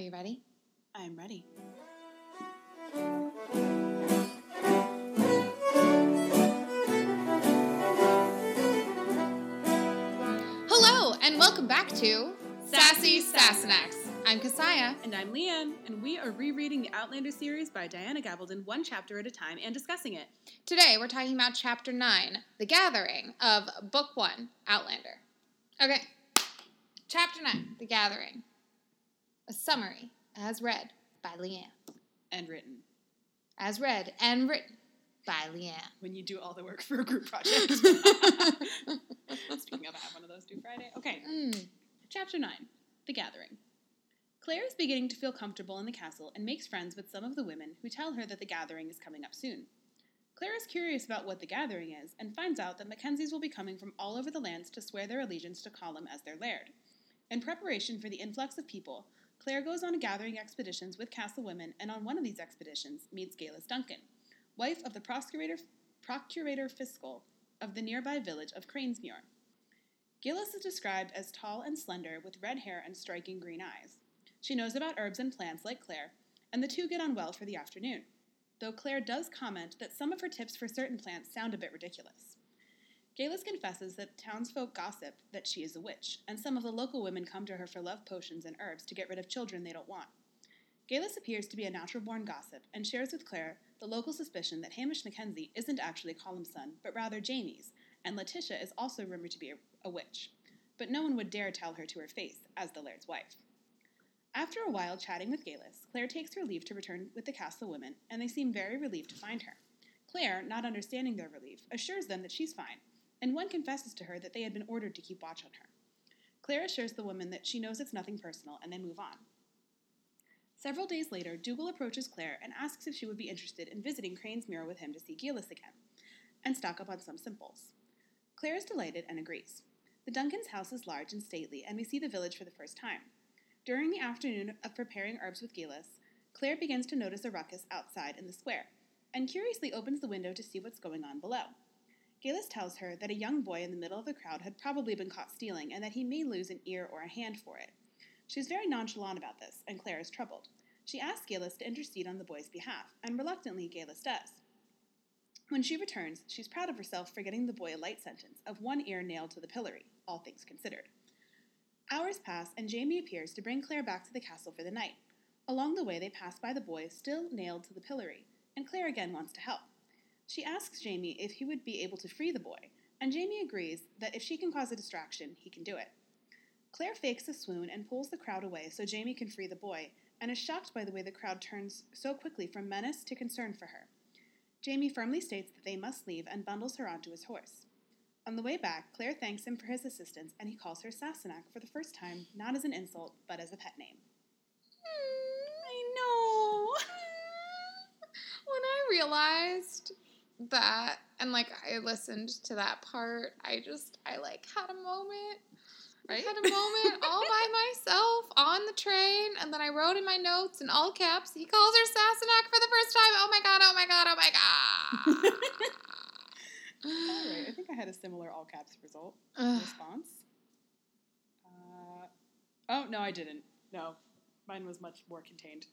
you ready? I'm ready. Hello, and welcome back to Sassy Sassenachs. I'm Kasaya. And I'm Leanne, and we are rereading the Outlander series by Diana Gabaldon one chapter at a time and discussing it. Today we're talking about Chapter 9, The Gathering of Book 1, Outlander. Okay, Chapter 9, The Gathering. A summary, as read by Leanne. And written. As read and written by Leanne. When you do all the work for a group project. Speaking of, I have one of those due Friday. Okay, Mm. Chapter 9 The Gathering. Claire is beginning to feel comfortable in the castle and makes friends with some of the women who tell her that the gathering is coming up soon. Claire is curious about what the gathering is and finds out that Mackenzies will be coming from all over the lands to swear their allegiance to Colum as their laird. In preparation for the influx of people, Claire goes on gathering expeditions with castle women and on one of these expeditions meets Geillis Duncan, wife of the procurator fiscal of the nearby village of Cranesmuir. Geillis is described as tall and slender with red hair and striking green eyes. She knows about herbs and plants like Claire, and the two get on well for the afternoon, though Claire does comment that some of her tips for certain plants sound a bit ridiculous. Geillis confesses that townsfolk gossip that she is a witch, and some of the local women come to her for love potions and herbs to get rid of children they don't want. Geillis appears to be a natural born gossip and shares with Claire the local suspicion that Hamish Mackenzie isn't actually Colum's son, but rather Jamie's, and Letitia is also rumored to be a, a witch, but no one would dare tell her to her face as the laird's wife. After a while chatting with Geillis, Claire takes her leave to return with the castle women, and they seem very relieved to find her. Claire, not understanding their relief, assures them that she's fine, and one confesses to her that they had been ordered to keep watch on her. Claire assures the woman that she knows it's nothing personal, and they move on. Several days later, Dougal approaches Claire and asks if she would be interested in visiting Cranesmuir with him to see Geillis again, and stock up on some simples. Claire is delighted and agrees. The Duncans' house is large and stately, and we see the village for the first time. During the afternoon of preparing herbs with Geillis, Claire begins to notice a ruckus outside in the square, and curiously opens the window to see what's going on below. Geillis tells her that a young boy in the middle of the crowd had probably been caught stealing and that he may lose an ear or a hand for it. She's very nonchalant about this, and Claire is troubled. She asks Geillis to intercede on the boy's behalf, and reluctantly Geillis does. When she returns, she's proud of herself for getting the boy a light sentence of one ear nailed to the pillory, all things considered. Hours pass, and Jamie appears to bring Claire back to the castle for the night. Along the way, they pass by the boy still nailed to the pillory, and Claire again wants to help. She asks Jamie if he would be able to free the boy, and Jamie agrees that if she can cause a distraction, he can do it. Claire fakes a swoon and pulls the crowd away so Jamie can free the boy, and is shocked by the way the crowd turns so quickly from menace to concern for her. Jamie firmly states that they must leave and bundles her onto his horse. On the way back, Claire thanks him for his assistance and he calls her Sassenach for the first time, not as an insult, but as a pet name. Hmm, I know. when I realized that and like I listened to that part, I just I like had a moment. I had a moment all by myself on the train, and then I wrote in my notes in all caps, he calls her Sassenach for the first time. Oh my god, oh my god, oh my god. All right, I think I had a similar all caps result Ugh. response. Uh, oh no, I didn't. No, mine was much more contained.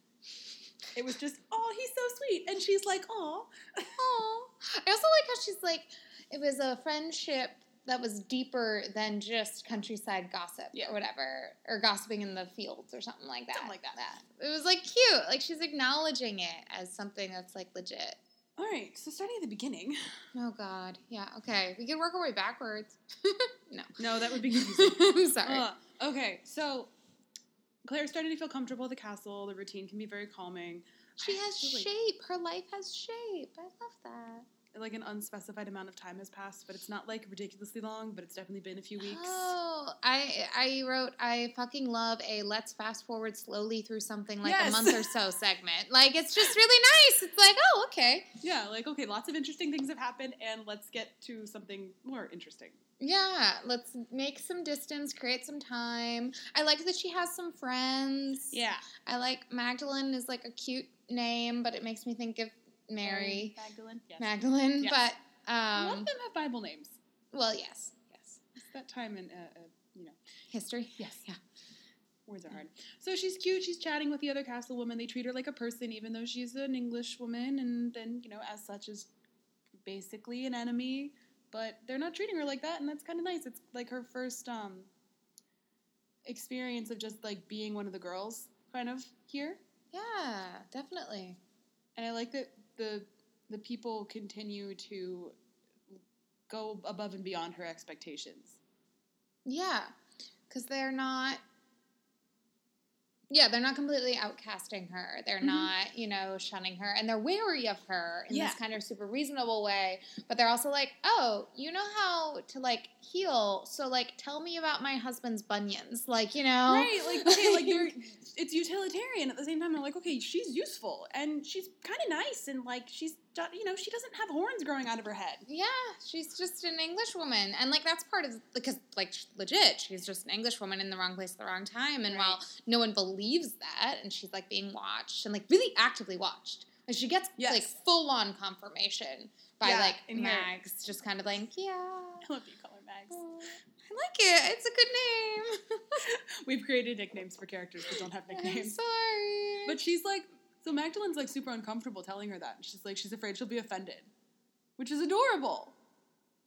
It was just, oh, he's so sweet, and she's like, oh, Aw. I also like how she's like, it was a friendship that was deeper than just countryside gossip Yeah. or whatever, or gossiping in the fields or something like that. Something like that. It was like cute. Like she's acknowledging it as something that's like legit. All right, so starting at the beginning. Oh God. Yeah. Okay. We could work our way backwards. no. No, that would be confusing. I'm sorry. Ugh. okay, so Claire's starting to feel comfortable at the castle. The routine can be very calming. She has like- shape. Her life has shape. I love that. Like an unspecified amount of time has passed, but it's not like ridiculously long. But it's definitely been a few weeks. Oh, I I wrote I fucking love a let's fast forward slowly through something like a month or so segment. Like it's just really nice. It's like, oh, okay. Yeah, like okay, lots of interesting things have happened, and let's get to something more interesting. Yeah, let's make some distance, create some time. I like that she has some friends. Yeah, I like Magdalene is like a cute name, but it makes me think of Mary Magdalene. Yes, Magdalene. Yes. But a lot um, of them have Bible names. well, yes, yes, It's that time in uh, uh, you know. history. Yes, yeah. words are hard. So she's cute. She's chatting with the other castle woman. They treat her like a person, even though she's an English woman, and then you know, as such, is basically an enemy. But they're not treating her like that, and that's kind of nice. It's like her first um experience of just like being one of the girls, kind of here. Yeah, definitely. And I like that the the people continue to go above and beyond her expectations. Yeah, because they're not. Yeah, they're not completely outcasting her. They're Mhm. not, you know, shunning her, and they're wary of her in Yeah. this kind of super reasonable way. But they're also like, "Oh, you know how to like heal, so like tell me about my husband's bunions." Like, you know, Right, like okay, like they're it's utilitarian at the same time. They're like, okay, she's useful and she's kind of nice and like she's you know she doesn't have horns growing out of her head. Yeah, she's just an English woman, and like that's part of because like legit, she's just an English woman in the wrong place at the wrong time. And while no one believes that, and she's like being watched and like really actively watched, and she gets Yes. like full on confirmation by Yeah, like in here. Mags, just kind of like yeah, I love you, color Mags. oh, I like it. It's a good name. We've created nicknames for characters that don't have I'm nicknames. sorry, But she's like, so Magdalen's like super uncomfortable telling her that. And she's like, she's afraid she'll be offended, which is adorable.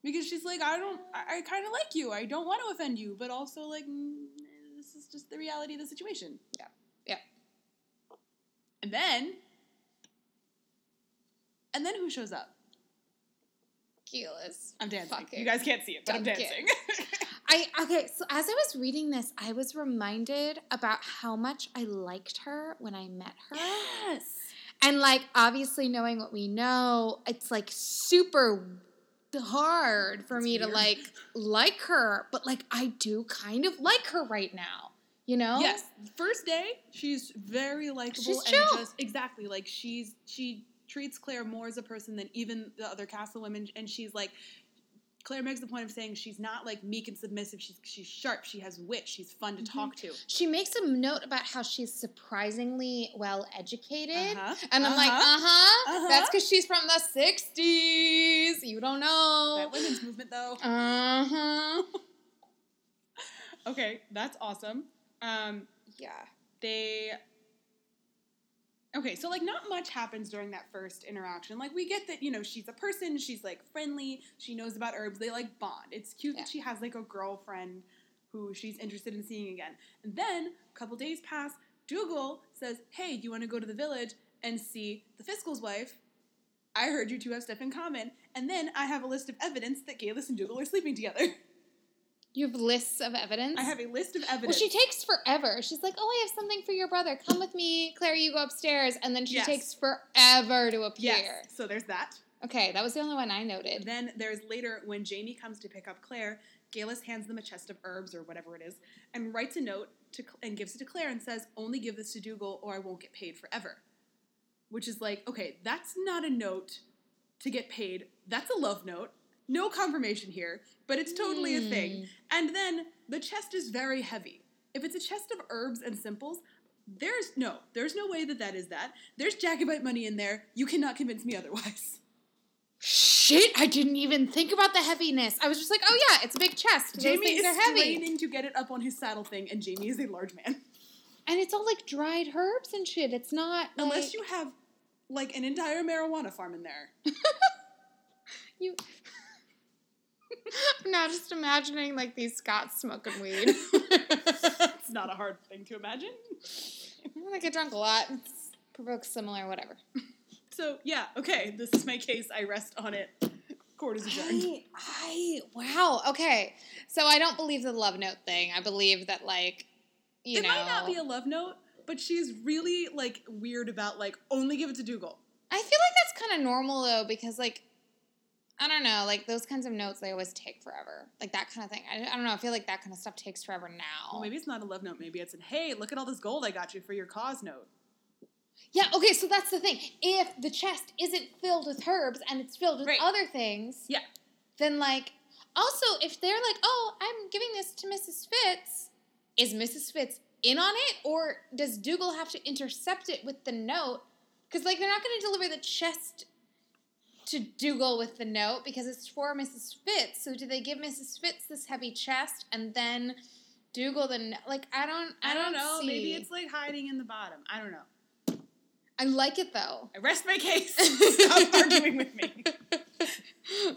Because she's like, I don't, I, I kind of like you. I don't want to offend you, but also like, mm, this is just the reality of the situation. Yeah. Yeah. And then, and then who shows up? Geillis. I'm dancing. You guys can't see it, but I'm dancing. I okay, so as I was reading this, I was reminded about how much I liked her when I met her. yes. And like obviously knowing what we know, it's like super hard for me to like like her, but like I do kind of like her right now. You know? Yes, first day she's very likable She's and chill. just exactly like she's she treats Claire more as a person than even the other castle women, and she's like. Claire makes the point of saying she's not like meek and submissive. She's she's sharp. She has wit. She's fun to Mhm. talk to. She makes a note about how she's surprisingly well educated. Uh-huh. And I'm like, uh Uh-huh. huh. Uh-huh. That's because she's from the 60s. You don't know. That women's movement, though. Uh huh. Okay, that's awesome. Um, Yeah. they okay so like not much happens during that first interaction. Like we get that you know she's a person she's like friendly she knows about herbs they like bond. It's cute Yeah. that she has like a girlfriend who she's interested in seeing again. And then a couple days pass dougal says hey do you want to go to the village and see the fiscal's wife? I heard you two have stuff in common and then i have a list of evidence that Geillis and dougal are sleeping together You have lists of evidence? i have a list of evidence. Well, she takes forever. She's like, "Oh, I have something for your brother. Come with me, Claire. You go upstairs." And then she Yes. takes forever to appear. yes so there's that Okay, that was the only one I noted. Then there's later when Jamie comes to pick up Claire, Geillis hands them a chest of herbs or whatever it is, and writes a note to and gives it to Claire and says, "Only give this to Dougal, or I won't get paid forever." Which is like, okay, that's not a note to get paid. That's a love note. No confirmation here, but it's totally a thing. Hmm. And then the chest is very heavy. If it's a chest of herbs and simples, there's no, there's no way that that is that. There's Jacobite money in there. You cannot convince me otherwise. Shit, I didn't even think about the heaviness. I was just like, "Oh yeah, it's a big chest. Those Jamie is are heavy." straining to get it up on his saddle thing, and Jamie is a large man. And it's all like dried herbs and shit. It's not Unless like- you have like an entire marijuana farm in there. you. I'm now just imagining like these Scots smoking weed. it's not a hard thing to imagine. I get drunk a lot. It provokes similar whatever. So yeah, okay, this is my case. I rest on it. Court is adjourned. I, I wow. Okay, so I don't believe the love note thing. I believe that like you know. it know might not be a love note, but she's really like weird about like only give it to Dougal. I feel like that's kind of normal though because like I don't know like those kinds of notes they always take forever like that kind of thing. I, I don't know. I feel like that kind of stuff takes forever now. Well, maybe it's not a love note. Maybe it's an hey, look at all this gold I got you for your cause note. Yeah. Okay. So that's the thing. If the chest isn't filled with herbs and it's filled with Right. other things, Yeah. then like also if they're like, oh, I'm giving this to Mrs. Fitz, is Mrs. Fitz in on it, or does Dougal have to intercept it with the note? Because like they're not going to deliver the chest to Dougal with the note because it's for Mrs. Fitz. So do they give Mrs. Fitz this heavy chest and then Dougal the like I don't I, I don't know. see. Maybe it's like hiding in the bottom. I don't know. I like it though. I rest my case. Stop arguing with me.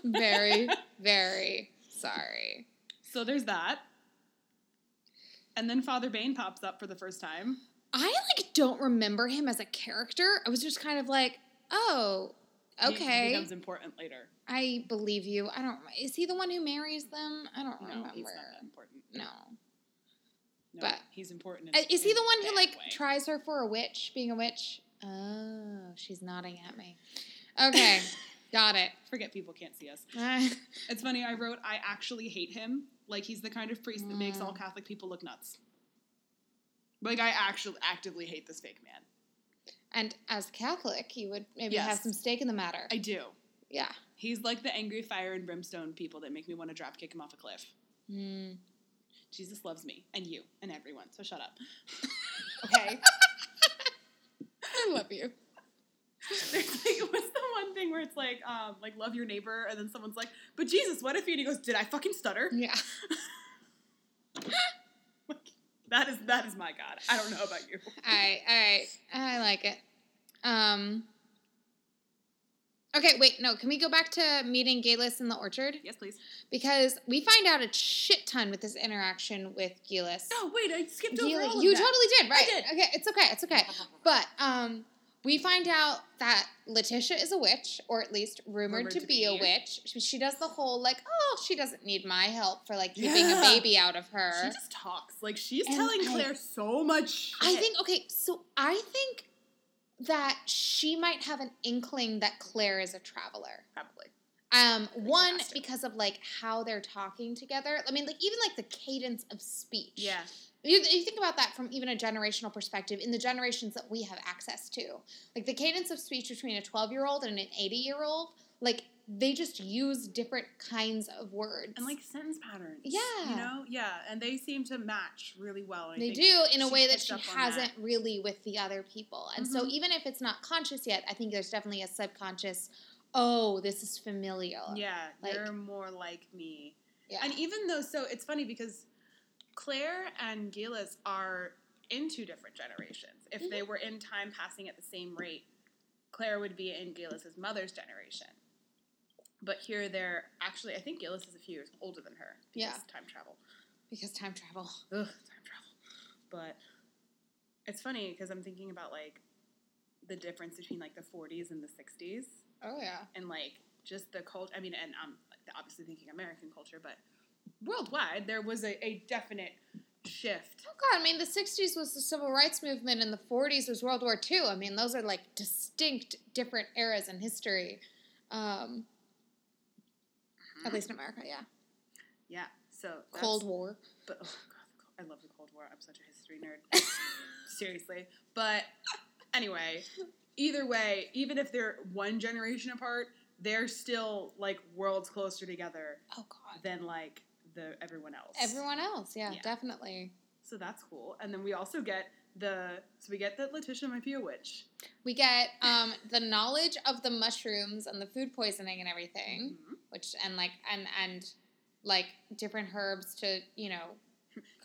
very very sorry. So there's that. And then Father Bain pops up for the first time. I like don't remember him as a character. I was just kind of like, oh, He okay. becomes important later. I believe you. I don't. Is he the one who marries them? I don't No, remember. he's not that important. No. No, But- he's important. In, Uh, Is he in the one who like way. tries her for a witch, being a witch? Oh, she's nodding at me. Okay, got it. Forget people can't see us. It's funny. I wrote, I actually hate him. Like he's the kind of priest that makes all Mm. Catholic people look nuts. Like I actually actively hate this fake man. And as Catholic, you would maybe have some stake in the matter. I do. yeah. He's like the angry fire and brimstone people that make me want to drop kick him off a cliff. Mm. Jesus loves me and you and everyone. So shut up. okay. I love you. There's like, what's the one thing where it's like, um, like love your neighbor, and then someone's like, "But Jesus, what if he?" And he goes, "Did I fucking stutter?" Yeah. That is that is my God. I don't know about you. I I I like it. Um. Okay, wait, no. Can we go back to meeting Geillis in the orchard? Yes, please. Because we find out a shit ton with this interaction with Geillis. Oh wait, I skipped over Gila- all of you that. totally did, right? did. Okay, it's okay, it's okay. But um, we find out that Letitia is a witch, or at least rumored, Rumored to, to be, be. a witch. She, she does the whole like, oh, she doesn't need my help for like keeping Yeah. a baby out of her. She just talks like she's And telling I- Claire so much. Shit. I think okay, so I think that she might have an inkling that Claire is a traveler. probably. Um, one because of like how they're talking together. I mean, like even like the cadence of speech. Yeah, You, you think about that from even a generational perspective in the generations that we have access to. Like the cadence of speech between a 12 year old and an 80 year old, like they just use different kinds of words. and like sentence patterns. Yeah. you know, yeah, and they seem to match really well. they do in a way that she hasn't really with the other people. And so Mhm. even if it's not conscious yet, I think there's definitely a subconscious, oh, this is familiar. Yeah, Like- you're more like me. Yeah. And even though, so it's funny because Claire and Geillis are in two different generations. If Mm-hmm. they were in time passing at the same rate, Claire would be in Geillis's mother's generation. But here they're actually, I think Geillis is a few years older than her. Yeah. because Time travel. because time travel. Ugh, time travel. But it's funny because I'm thinking about like the difference between like the 40s and the 60s Oh, yeah. and like just the culture. I mean, and I'm obviously thinking American culture, but worldwide there was a, a definite shift. Oh God! I mean, the '60s was the civil rights movement, and the '40s was World War II. I mean, those are like distinct, different eras in history. Um, Mm-hmm. At least in America, yeah. Yeah. So Cold War. But oh god, I love the Cold War. I'm such a history nerd. Seriously. But anyway, either way, even if they're one generation apart, they're still like worlds closer together Oh God! than like the everyone else. Everyone else, yeah, Yeah. definitely. So that's cool. And then we also get the so we get that Letitia might be a witch. We get um, the knowledge of the mushrooms and the food poisoning and everything, Mhm. which and like and and like different herbs to you know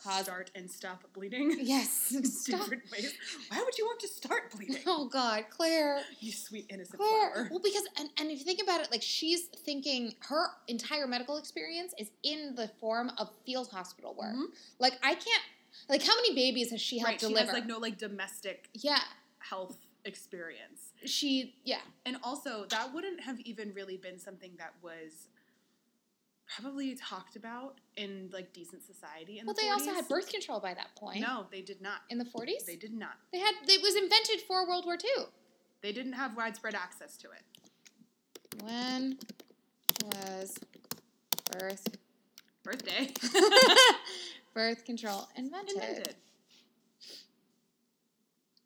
cause. Start and stop bleeding. Yes, different ways. Why would you want to start bleeding? Oh God, Claire. you sweet innocent Claire. flower. Well, because and, and if you think about it, like she's thinking her entire medical experience is in the form of field hospital work. Mhm. Like I can't. Like how many babies has she helped Right, she deliver? has like no like domestic yeah, health experience. she. Yeah, And also, that wouldn't have even really been something that was probably talked about in like decent society. In well, the they also had birth control by that point. No, they did not. in the forties, They did not. they had. It was invented for World War II. They didn't have widespread access to it. When was birth Birthday birth control invented? invented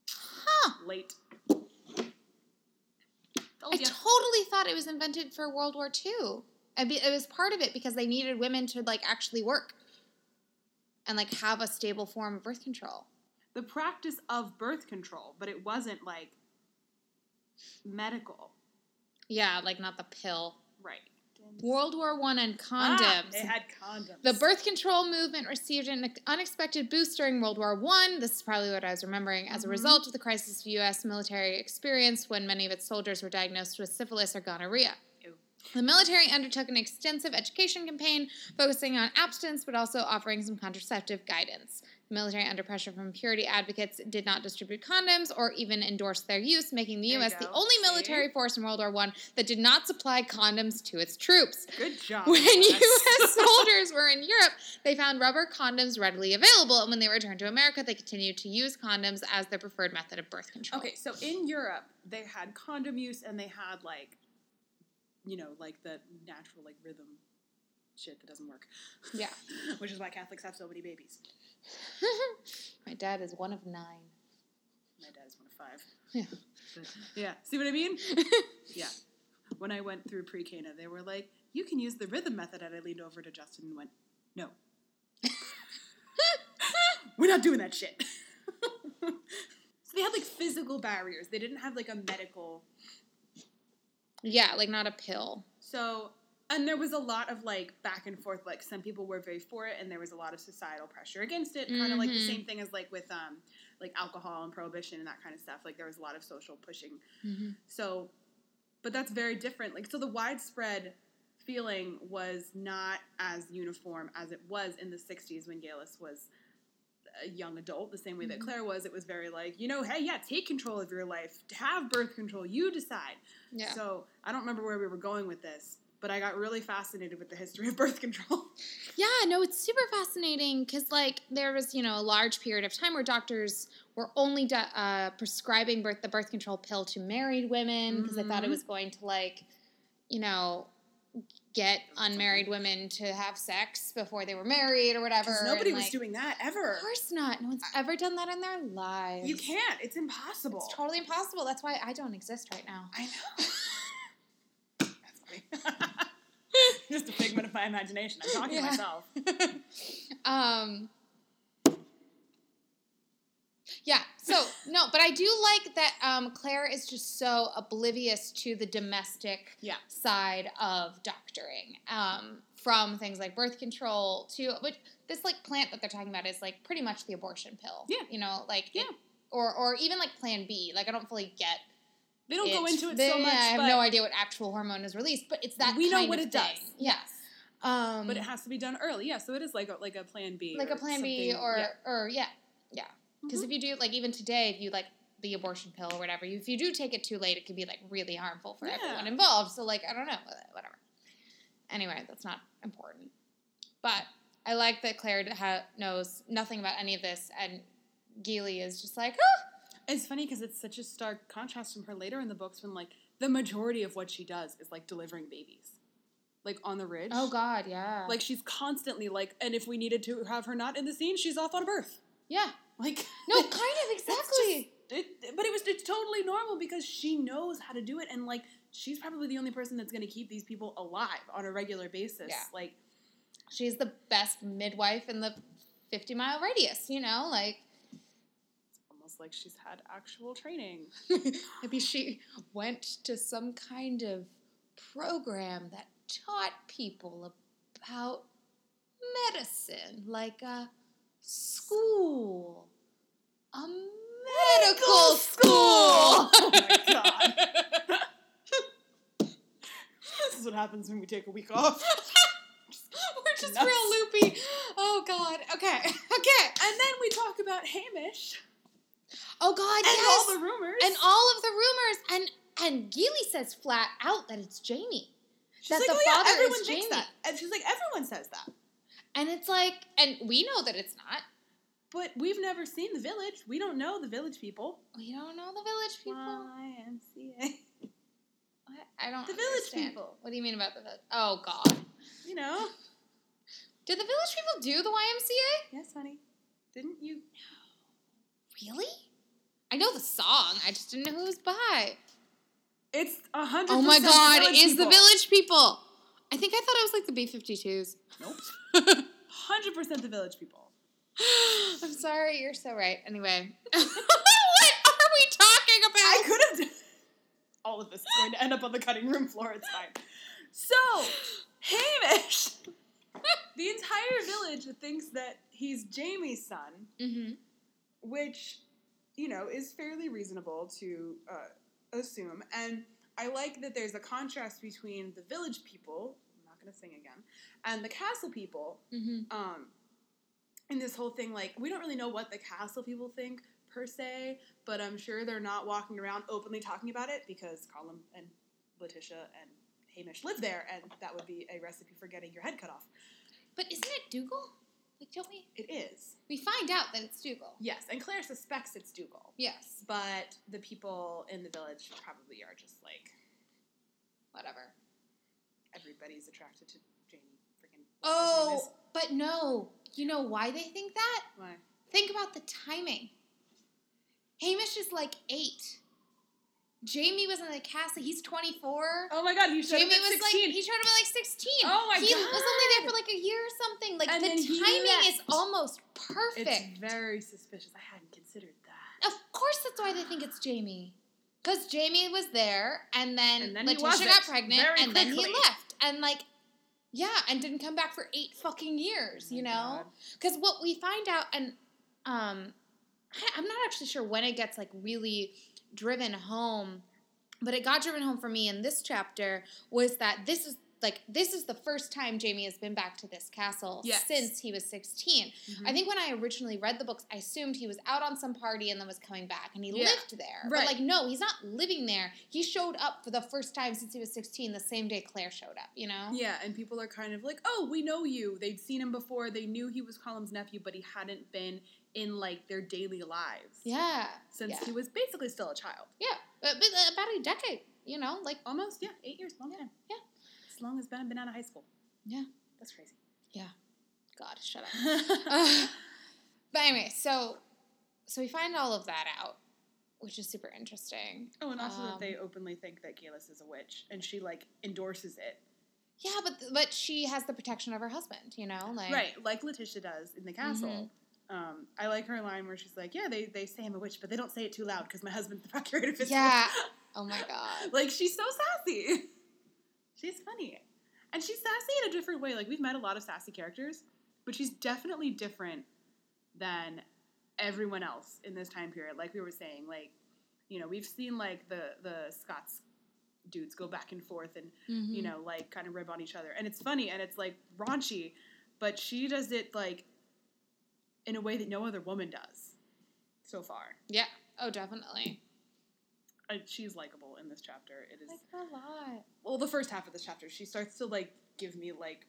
Huh. late. I oh, Told ya. totally thought it was invented for World War II. It was part of it because they needed women to like actually work and like have a stable form of birth control. the practice of birth control, but it wasn't like medical. Yeah, like not the pill. Right. World War One and Ah, condoms. they had condoms. The birth control movement received an unexpected boost during World War One. This is probably what I was remembering as a Mhm. result of the crisis the U.S. military experienced when many of its soldiers were diagnosed with syphilis or gonorrhea. The military undertook an extensive education campaign focusing on abstinence but also offering some contraceptive guidance. The military, under pressure from purity advocates, did not distribute condoms or even endorse their use, making the There U.S. the only See? military force in World War I that did not supply condoms to its troops. Good job. When. U.S. soldiers were in Europe, they found rubber condoms readily available, and when they returned to America, they continued to use condoms as their preferred method of birth control. Okay, so in Europe, they had condom use and they had like, you know, like the natural like rhythm shit that doesn't work. Yeah. Which is why Catholics have so many babies. My dad is one of nine. My dad is one of five. Yeah. But, yeah. See what I mean? Yeah. When I went through pre Cana, they were like, you can use the rhythm method. And I leaned over to Justin and went, no. We're not doing that shit. so they had like physical barriers. They didn't have like a medical. Yeah, like not a pill. So, and there was a lot of like back and forth. Like some people were very for it, and there was a lot of societal pressure against it. Kind of like the Mhm. same thing as like with um, like alcohol and prohibition and that kind of stuff. Like there was a lot of social pushing So, but that's very different. Like, so the widespread feeling was not as uniform as it was in the 60s when Geillis was a young adult, the same way that Mhm. Claire was. It was very like, you know, hey, yeah, take control of your life, have birth control, you decide. Yeah. So, I don't remember where we were going with this, but I got really fascinated with the history of birth control. Yeah, no, it's super fascinating because, like, there was, you know, a large period of time where doctors were only do- uh, prescribing birth the birth control pill to married women because they thought it Mhm. was going to, like, you know, get unmarried women to have sex before they were married or whatever. nobody and, was like, doing that ever. Of course not. No one's ever done that in their lives. You can't. It's impossible. It's totally impossible. That's why I don't exist right now. I know. That's funny. Just a figment of my imagination. I'm talking Yeah. to myself. um yeah so no but i do like that um, claire is just so oblivious to the domestic Yeah. side of doctoring um, from things like birth control to which this like plant that they're talking about is like pretty much the abortion pill Yeah. you know like Yeah. it, or or even like plan b like i don't fully get They don't go into it They- so much, i have no idea what actual hormone is released but it's that we know what it thing. does. yeah um But it has to be done early. Yeah, so it is like a, like a plan B. like a plan B or yeah. or yeah. Because Mhm. if you do like even today, if you like the abortion pill or whatever, if you do take it too late, it can be like really harmful for Yeah. everyone involved. So like I don't know, whatever. Anyway, that's not important. But I like that Claire ha- knows nothing about any of this, and Geilie is just like, oh, It's funny because it's such a stark contrast from her later in the books when like the majority of what she does is like delivering babies, like on the ridge. oh God, yeah, Like she's constantly like, and if we needed to have her not in the scene, she's off on a birth. yeah, Like no, kind of exactly. just- it, but it was it's totally normal because she knows how to do it, and like she's probably the only person that's going to keep these people alive on a regular basis. Yeah. Like She's the best midwife in the fifty mile radius. You know, like. it's almost like she's had actual training. Maybe she went to some kind of program that taught people about medicine, like a school, a medical school. Oh my god. this is what happens when we take a week off. We're just Nuts. real loopy. Oh God. Okay. Okay. And then we talk about Hamish Oh God. and yes. all the rumors. and all of the rumors, and and Geilie says flat out that it's Jamie. she's that like, the oh yeah, father is everyone thinks Jamie." that. And she's like, everyone says that. And it's like, and we know that it's not. But we've never seen the village. We don't know the village people. We don't know the village people. YMCA. I don't. The village understand. people. What do you mean about the village? Oh God! You know. Did the village people do the YMCA? Yes, honey. Didn't you? Really? I know the song. I just didn't know who it was by. It's a hundred. Oh my God! Is the village people? I think I thought it was like the B-52s. Nope. Hundred percent the village people. I'm sorry. You're so right. Anyway, what are we talking about? I could have. All of this is going to end up on the cutting room floor. It's fine. So, Hamish, the entire village thinks that he's Jamie's son, Mm-hmm. which, you know, is fairly reasonable to uh, assume. And I like that there's a contrast between the village people, I'm not going to sing again, and the castle people. Mm-hmm. Um, in this whole thing, like, we don't really know what the castle people think per se, but I'm sure they're not walking around openly talking about it because Colum and Letitia and Hamish live there, and that would be a recipe for getting your head cut off. But isn't it Dougal? Like, don't we? It is. We find out that it's Dougal. Yes, and Claire suspects it's Dougal, Yes. but the people in the village probably are just like, Whatever. Everybody's attracted to Jamie. Freaking. Oh, but no. You know why they think that? Why? Think about the timing. Hamish is like eight. Jamie was in the castle. He's 24. Oh my god, he showed Jamie up at was 16. like he showed up at like 16. Oh my god. he was only there for like a year or something. Like And the timing is almost perfect. It's very suspicious. I hadn't considered that. Of course, that's why they think it's Jamie. Because Jamie was there, and then, And then Letitia got pregnant, very and then he left, and like, yeah, and didn't come back for eight fucking years. Oh you know, because what we find out, and um, I, I'm not actually sure when it gets like really driven home, but it got driven home for me in this chapter was that this is like this is the first time Jamie has been back to this castle Yes. since he was 16. Mm-hmm. I think when I originally read the books, I assumed he was out on some party and then was coming back, and he Yeah. lived there. Right. But like, no, he's not living there. He showed up for the first time since he was sixteen, the same day Claire showed up. You know? Yeah, and people are kind of like, "Oh, we know you." They'd seen him before. They knew he was Colum's nephew, but he hadn't been in like their daily lives Yeah. since yeah. he was basically still a child. Yeah. But, but about a decade. You know, like Almost, yeah, eight years, long time. yeah. As long as Ben had been out of high school. Yeah. That's crazy. Yeah. God, shut up. but anyway, so so we find all of that out, which is super interesting. oh, and also that Um, they openly think that Geillis is a witch, and she like endorses it. Yeah, but but she has the protection of her husband. You know, like Right, like Letitia does in the castle. Um, I like her line where she's like, "Yeah, they, they say I'm a witch, but they don't say it too loud because my husband's the procurator fiscal." Yeah. Oh my god. like she's so sassy. She's funny, and she's sassy in a different way. Like we've met a lot of sassy characters, but she's definitely different than everyone else in this time period. Like we were saying, like you know, we've seen like the the Scots dudes go back and forth and Mm-hmm. you know, like kind of rib on each other. And it's funny and it's like raunchy, but she does it like in a way that no other woman does so far. Yeah. Oh, definitely. Uh, she's likable in this chapter. It is Like her a lot. well, the first half of this chapter, she starts to like give me like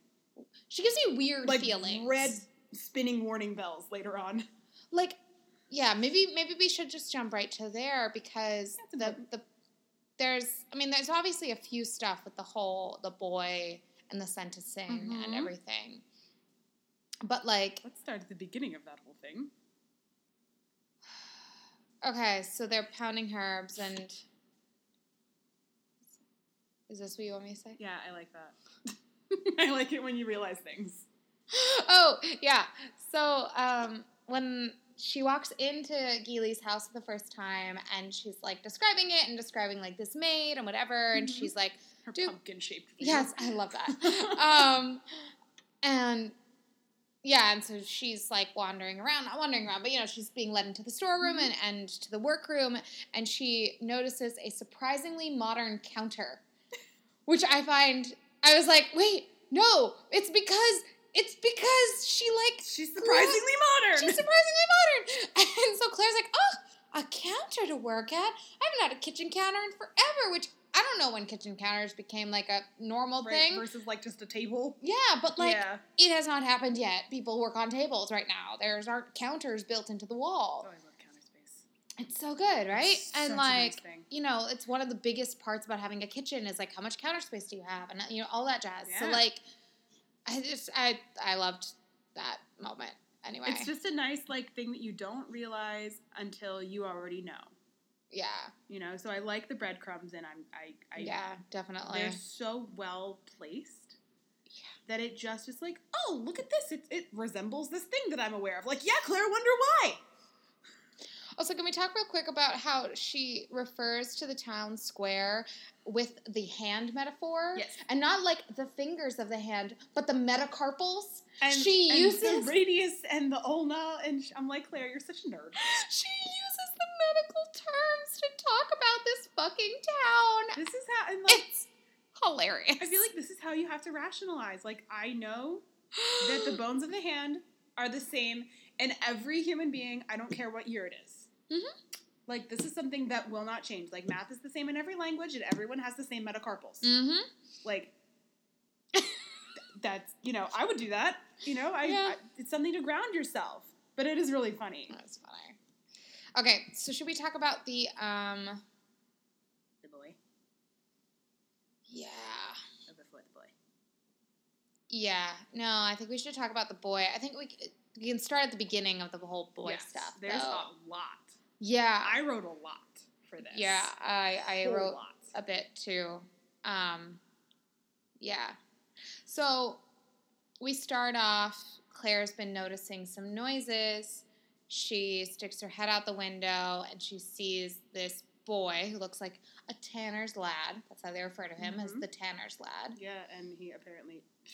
She gives me weird like feelings. red spinning warning bells later on. Like, yeah, maybe maybe we should just jump right to there because the the there's I mean there's obviously a few stuff with the whole the boy and the sentencing and Mhm. everything. But like, Let's start at the beginning of that whole thing. Okay, so they're pounding herbs and is this what you want me to say? Yeah, I like that. I like it when you realize things. oh yeah. So um, when she walks into Geilie's house for the first time, and she's like describing it and describing like this maid and whatever, and Mhm. she's like, Her pumpkin shaped. "Yes, I love that." um, and yeah, and so she's like wandering around, not wandering around, but you know, she's being led into the storeroom mm-hmm. and, and to the workroom, and she notices a surprisingly modern counter, which I find I was like, wait, no, it's because it's because she like She's surprisingly modern. she's surprisingly modern, and so Claire's like, oh, a counter to work at. I haven't had a kitchen counter in forever, which I don't know when kitchen counters became like a normal right, thing. versus like just a table. Yeah, but like yeah. it has not happened yet. People work on tables right now. There's aren't counters built into the Oh, wall. I love counter space. It's so good, right? It's and like nice you know, it's one of the biggest parts about having a kitchen is like how much counter space do you have, and you know all that jazz. So like, I just I I loved that moment. Anyway, It's just a nice like thing that you don't realize until you already know. Yeah, You know, so I like the breadcrumbs, and I'm I, I yeah, definitely. they're so well placed Yeah. that it just is like, oh, look at this! It it resembles this thing that I'm aware of. Like, yeah, Claire, wonder why. Also, can we talk real quick about how she refers to the town square with the hand metaphor? Yes. And not like the fingers of the hand, but the metacarpals. And she and uses the radius and the ulna, and I'm like, Claire, you're such a nerd. she medical terms to talk about this fucking town. This is how, and like, It's hilarious. I feel like this is how you have to rationalize. Like, I know that the bones of the hand are the same in every human being. I don't care what year it is. Mhm. Like, this is something that will not change. Like, math is the same in every language, and everyone has the same metacarpals. mm-hmm. Like, th- that's, you know, I would do that. You know, I, Yeah. I it's something to ground yourself. But it is really funny. That's funny. Okay, so should we talk about the um? The boy. Yeah. Or before the boy. Yeah, no, I think we should talk about the boy. I think we, we can start at the beginning of the whole boy Yes, stuff. There's though. a lot. yeah, I wrote a lot for this. yeah, I I Whole wrote lot. a bit too. Um, yeah, so we start off. Claire's been noticing some noises. She sticks her head out the window and she sees this boy who looks like a tanner's lad. That's how they refer to him as Mhm. the tanner's lad. Yeah, and he apparently.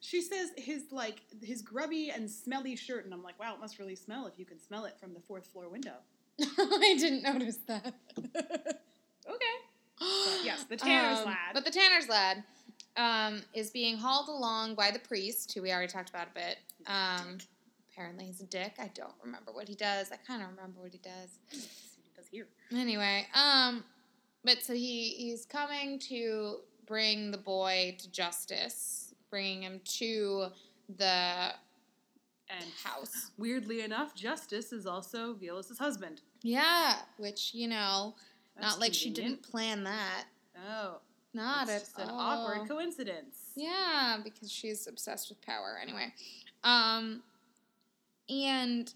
She says his like his grubby and smelly shirt, and I'm like, wow, it must really smell if you can smell it from the fourth floor window. I didn't notice that. Okay. yes, the Tanner's Um, lad. But the Tanner's lad um, is being hauled along by the priest, who we already talked about a bit. Um. Apparently, he's a dick. I don't remember what he does. I kind of remember what he does. He does here. Anyway, um, but so he he's coming to bring the boy to justice, bringing him to the And house. weirdly enough, Justice is also Violas's husband. Yeah, which you know, That's not like she didn't plan that. Oh, Not it's at just an awkward coincidence. Yeah, because she's obsessed with power. Anyway, um, and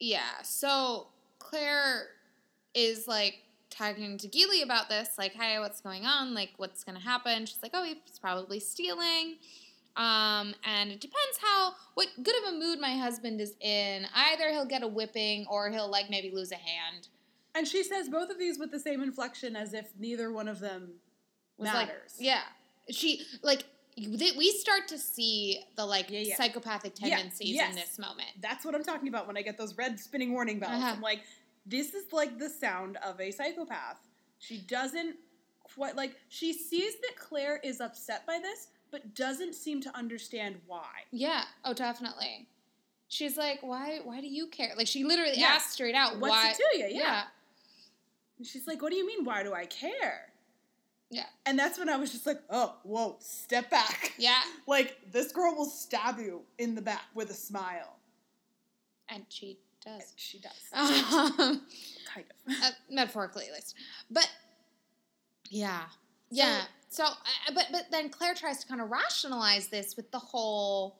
yeah, so Claire is like talking to Geilie about this, like, "Hey, what's going on? Like, what's gonna happen?" She's like, "Oh, he's probably stealing." Um, and it depends how what good of a mood my husband is in. Either he'll get a whipping or he'll like maybe lose a hand. And she says both of these with the same inflection as if neither one of them was like- matters. yeah, she like we start to see the like Yeah, yeah. psychopathic Yeah, tendencies yes. in this moment. That's what I'm talking about when I get those red spinning warning bells. Uh-huh. I'm like, this is like the sound of a psychopath. She doesn't quite like she sees that Claire is upset by this, but doesn't seem to understand why. Yeah. Oh, definitely. She's like, why? Why do you care? Like she literally Yeah. asked straight out, What's why? it to you? Yeah. yeah. She's like, what do you mean? Why do I care? Yeah. And that's when I was just like, oh, whoa, step back. Yeah. Like this girl will stab you in the back with a smile. And she And does. she does. Um, kind of. uh, metaphorically, at least. But yeah, yeah. So, uh, but but then Claire tries to kind of rationalize this with the whole,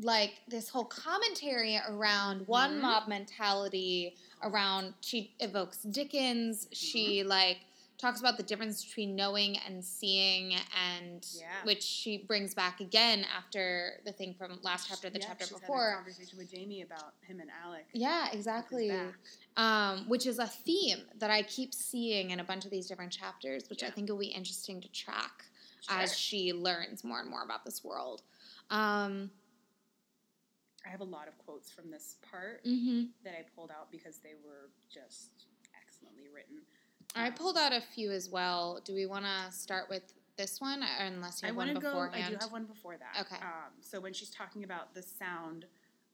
like this whole commentary around one Mhm. mob mentality. Around she evokes Dickens. She Mm-hmm. like talks about the difference between knowing and seeing, and Yeah. which she brings back again after the thing from last chapter, the Yeah, chapter she's had a before. conversation with Jamie about him and Alec. Yeah, exactly um, which is a theme that I keep seeing in a bunch of these different chapters, which I Yeah. think will be interesting to track Sure. as she learns more and more about this world. Um, I have a lot of quotes from this part mhm. that I pulled out because they were just excellently written. I Um, pulled out a few as well. Do we want to start with this one, or unless you I have one want to go. I do have one before that. Okay. Um, so when she's talking about the sound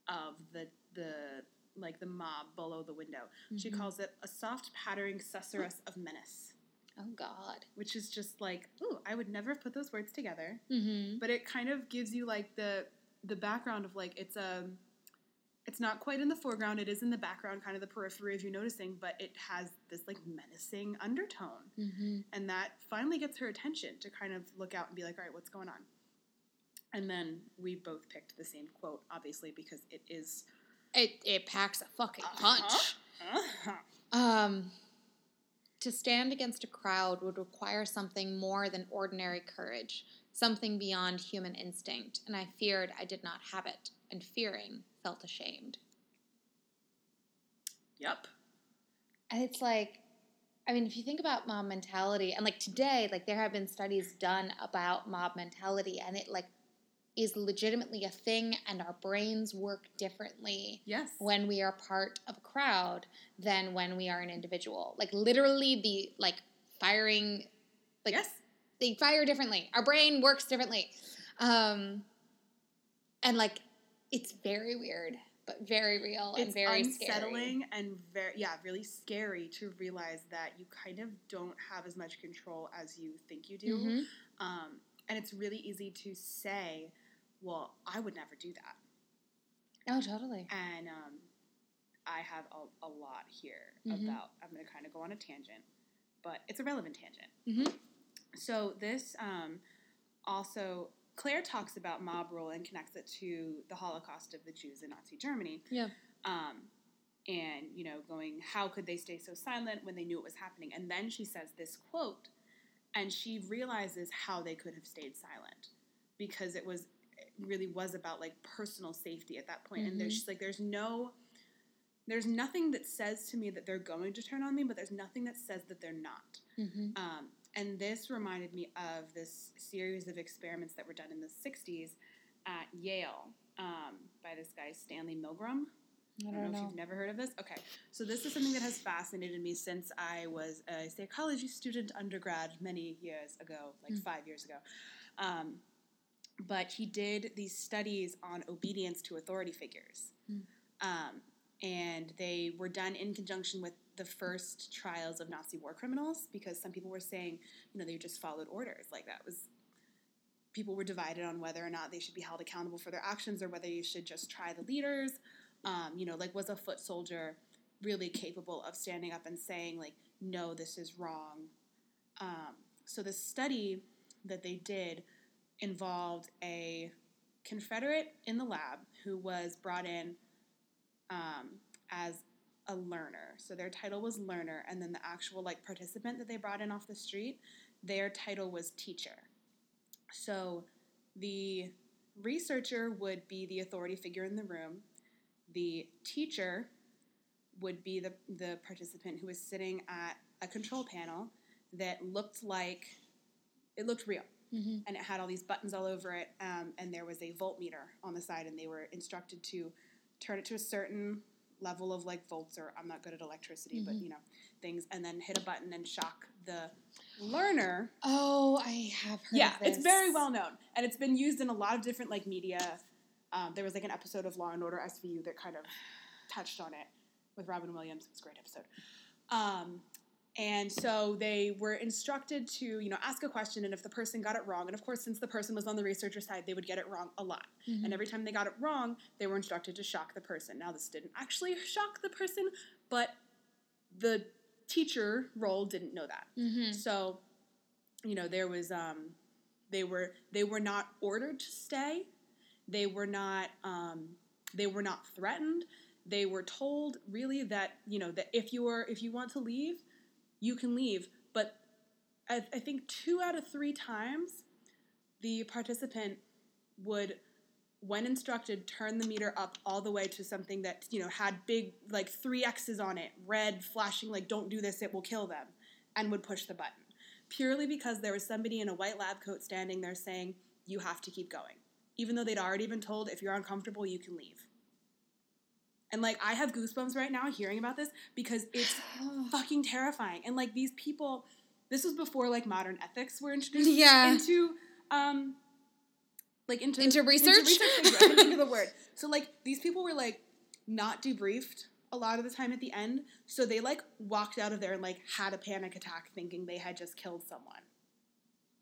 of the the like the mob below the window, she Mhm. calls it a soft pattering susurrus of menace, Oh God. which is just like, ooh, I would never have put those words together. Mm-hmm. but it kind of gives you like the the background of like it's a it's not quite in the foreground it is in the background kind of the periphery of you noticing but it has this like menacing undertone Mm-hmm. and that finally gets her attention to kind of look out and be like all right what's going on and then we both picked the same quote obviously because it is It it packs a fucking Uh-huh. punch. uh-huh. Um, to stand against a crowd would require something more than ordinary courage, something beyond human instinct, and I feared I did not have it, and fearing felt ashamed. Yep. And it's like, I mean, if you think about mob mentality, and like today, like there have been studies done about mob mentality, and it like is legitimately a thing, and our brains work differently Yes. when we are part of a crowd than when we are an individual. Like literally, the like firing, like yes. They fire differently. Our brain works differently, um, and like it's very weird, but very real and It's very scary. unsettling and very yeah, really scary to realize that you kind of don't have as much control as you think you do. Mhm. Um, and it's really easy to say, "Well, I would never do that." Oh, totally. And um, I have a, a lot here Mhm. about. I'm going to kind of go on a tangent, but it's a relevant tangent. Mhm. So this um, also Claire talks about mob rule and connects it to the Holocaust of the Jews in Nazi Germany. Yeah. Um, and you know, going, how could they stay so silent when they knew it was happening? And then she says this quote, and she realizes how they could have stayed silent because it was it really was about like personal safety at that point. And there's Mhm. just like there's no there's nothing that says to me that they're going to turn on me, but there's nothing that says that they're not. Mm-hmm. Um, and this reminded me of this series of experiments that were done in the 60s at Yale um, by this guy, Stanley Milgram. I I don't don't know if you've never heard of this. Okay. So, this is something that has fascinated me since I was a psychology student undergrad many years ago, like Mm. five years ago. Um, but he did these studies on obedience to authority figures. Mm. Um, and they were done in conjunction with the first trials of Nazi war criminals because some people were saying, you know, they just followed orders. Like that was, people were divided on whether or not they should be held accountable for their actions or whether you should just try the leaders. Um, you know, like was a foot soldier really capable of standing up and saying, like, no, this is wrong? Um, so the study that they did involved a Confederate in the lab who was brought in um, as a learner. So their title was learner, and then the actual like participant that they brought in off the street, their title was teacher. So the researcher would be the authority figure in the room. The teacher would be the, the participant who was sitting at a control panel that looked like it looked real Mm-hmm. and it had all these buttons all over it um, and there was a voltmeter on the side and they were instructed to turn it to a certain level of like volts or i'm not good at electricity but Mhm. you know things and then hit a button and shock the learner Oh, I have heard. yeah it's very well known and it's been used in a lot of different like media um, there was like an episode of law and order svu that kind of touched on it with robin williams it was a great episode um, and so they were instructed to you know ask a question and if the person got it wrong and of course since the person was on the researcher side they would get it wrong a lot Mhm. and every time they got it wrong they were instructed to shock the person now this didn't actually shock the person but the teacher role didn't know that Mhm. so, you know, there was um, they were they were not ordered to stay. They were not um, they were not threatened. They were told really that you know that if you are if you want to leave, you can leave. But I, I think two out of three times, the participant would. When instructed, turn the meter up all the way to something that you know had big like three X's on it, red flashing like "Don't do this, it will kill them," and would push the button purely because there was somebody in a white lab coat standing there saying, You have to keep going. Even though they'd already been told, if you're uncomfortable, you can leave. And like, I have goosebumps right now hearing about this because it's fucking terrifying. And like, these people, this was before like modern ethics were introduced Yeah. into, um, like into, Into research? Thank you. I couldn't think of the word. So like, these people were like not debriefed a lot of the time at the end. So they like walked out of there and like had a panic attack thinking they had just killed someone.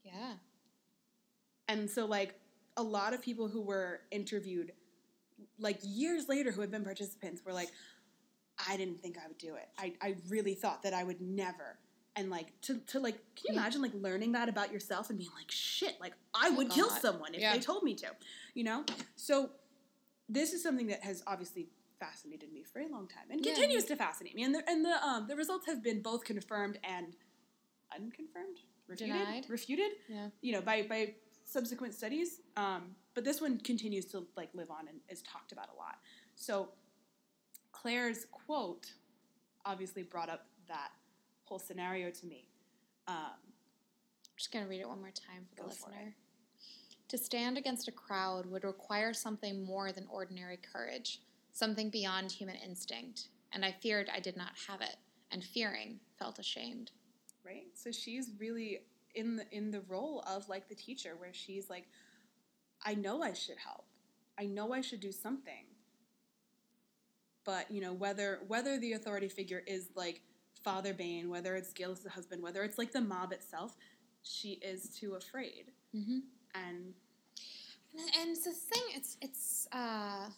Yeah. And so like a lot of people who were interviewed like years later who had been participants were like, I didn't think I would do it. I, I really thought that I would never. And like to, to like can you Yeah. imagine like learning that about yourself and being like, shit, like I Oh, would kill someone if Yeah. they told me to. You know? So this is something that has obviously fascinated me for a long time and Yeah. continues to fascinate me. And the and the um the results have been both confirmed and unconfirmed, refuted, Denied? refuted. Yeah. You know, by by subsequent studies. Um, but this one continues to like live on and is talked about a lot. So Claire's quote obviously brought up that whole scenario to me. Um, just going to read it one more time for the Go for listener. To stand against a crowd would require something more than ordinary courage, something beyond human instinct, and I feared I did not have it, and fearing felt ashamed. right? So she's really in the in the role of like the teacher, where she's like, I know I should help, I know I should do something, but you know whether whether the authority figure is like Father Bain, whether it's Geillis the husband, whether it's like the mob itself, she is too afraid, Mm-hmm. and And, it's the thing. It's it's uh,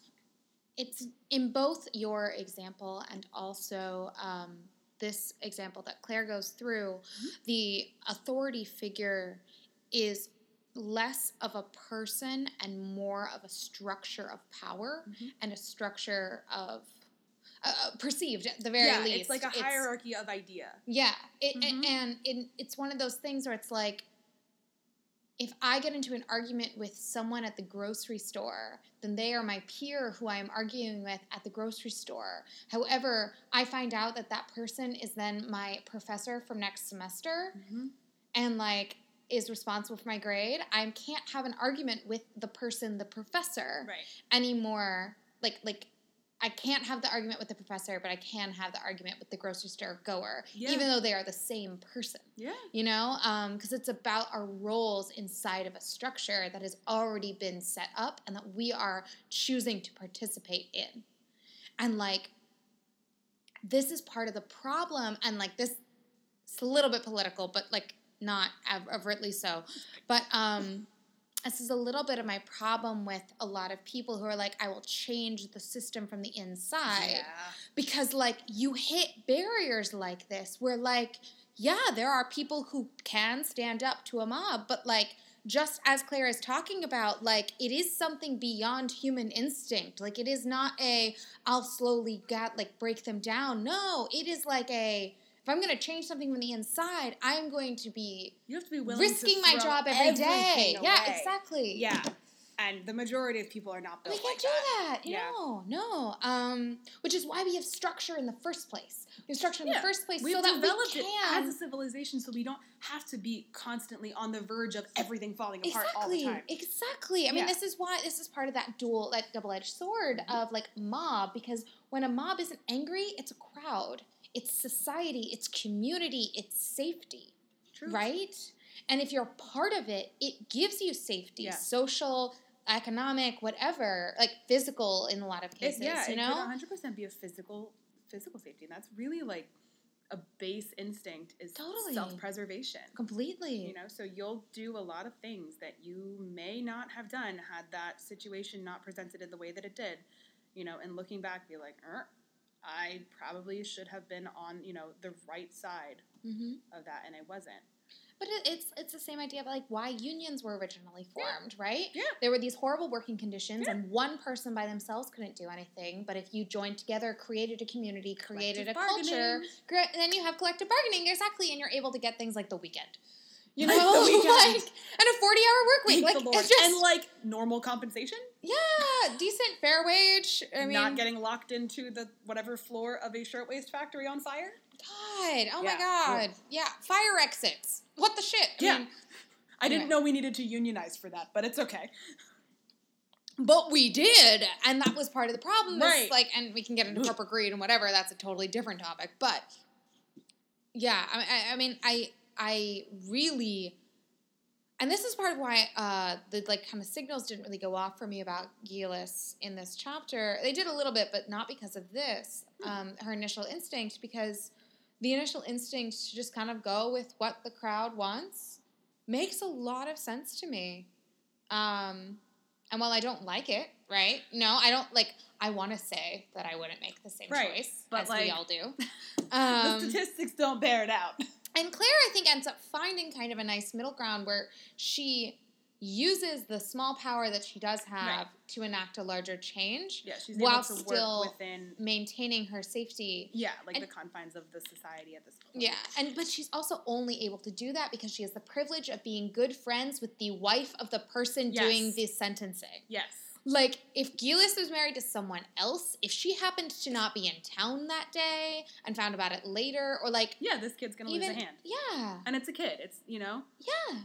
it's in both your example and also um, this example that Claire goes through. The authority figure is less of a person and more of a structure of power Mhm. and a structure of uh, perceived at the very yeah, least. it's like a hierarchy of idea. Yeah, it, Mhm. and it, it's one of those things where it's like, if I get into an argument with someone at the grocery store, then they are my peer who I am arguing with at the grocery store. However, I find out that that person is then my professor from next semester and like is responsible for my grade. I can't have an argument with the person, the professor, Right. anymore. Like like I can't have the argument with the professor, but I can have the argument with the grocery store goer, Yeah. even though they are the same person. Yeah. You know, um, because it's about our roles inside of a structure that has already been set up and that we are choosing to participate in. And like, this is part of the problem. And like, this, it's a little bit political, but like, not overtly so. But um, this is a little bit of my problem with a lot of people who are like, I will change the system from the inside Yeah. because like you hit barriers like this where like yeah there are people who can stand up to a mob but like just as claire is talking about like it is something beyond human instinct like it is not a i'll slowly get like break them down no it is like a if i'm going to change something from the inside i'm going to be You have to be willing risking my job every day everything yeah exactly Yeah. And the majority of people are not built. we can't like do that. that. Yeah. No, no. Um, which is why we have structure in the first place. We have structure in Yeah. the first place We've so that we can it as a civilization so we don't have to be constantly on the verge of everything falling apart all the exactly, time. exactly. I mean, this is why this is part of that dual, that double-edged sword Mhm. of like mob. Because when a mob isn't angry, it's a crowd, it's society, it's community, it's safety, True. right? And if you're part of it, it gives you safety, Yeah. social, economic, whatever, like physical in a lot of It, cases. yeah, you it know, could 100% be a physical physical safety. And that's really like a base instinct is Totally. self-preservation. completely. You know, so you'll do a lot of things that you may not have done had that situation not presented in the way that it did. You know, and looking back, be like, er, I probably should have been on, you know, the right side hmm of that, and I wasn't. But it's it's the same idea of like why unions were originally Yeah. formed, right? Yeah. There were these horrible working conditions, Yeah. and one person by themselves couldn't do anything. But if you joined together, created a community, created a culture, then you have collective bargaining exactly, and you're able to get things like the weekend. You Like know, the like and a forty-hour work week. Like the Lord. it's just and like normal compensation, yeah, decent fair wage. I mean, not getting locked into the whatever floor of a shirtwaist factory on fire. God, oh my Yeah. God, yeah, fire exits. What the shit? I Yeah. mean, I didn't know we needed to unionize for that, but it's okay. But we did, and that was part of the problem. is, Right. Like, and we can get into corporate greed and whatever. That's a totally different topic. But yeah, I, I, I mean, I, I really, and this is part of why uh, the like kind of signals didn't really go off for me about Geillis in this chapter. They did a little bit, but not because of this. Um, her initial instinct, because the initial instinct to just kind of go with what the crowd wants makes a lot of sense to me. Um, and while I don't like it, right? No, I don't like. I want to say that I wouldn't make the same Right, choice but, as we all do. the Um, statistics don't bear it out. And Claire, I think, ends up finding kind of a nice middle ground where she uses the small power that she does have Right. to enact a larger change, Yeah, she's While still- within maintaining her safety. yeah, like And- the confines of the society at this point. Yeah, and but she's also only able to do that because she has the privilege of being good friends with the wife of the person doing the sentencing. Yes. Like if Geillis was married to someone else, if she happened to not be in town that day and found about it later, or like Yeah, this kid's gonna even lose a hand, yeah, and it's a kid. It's you know. yeah,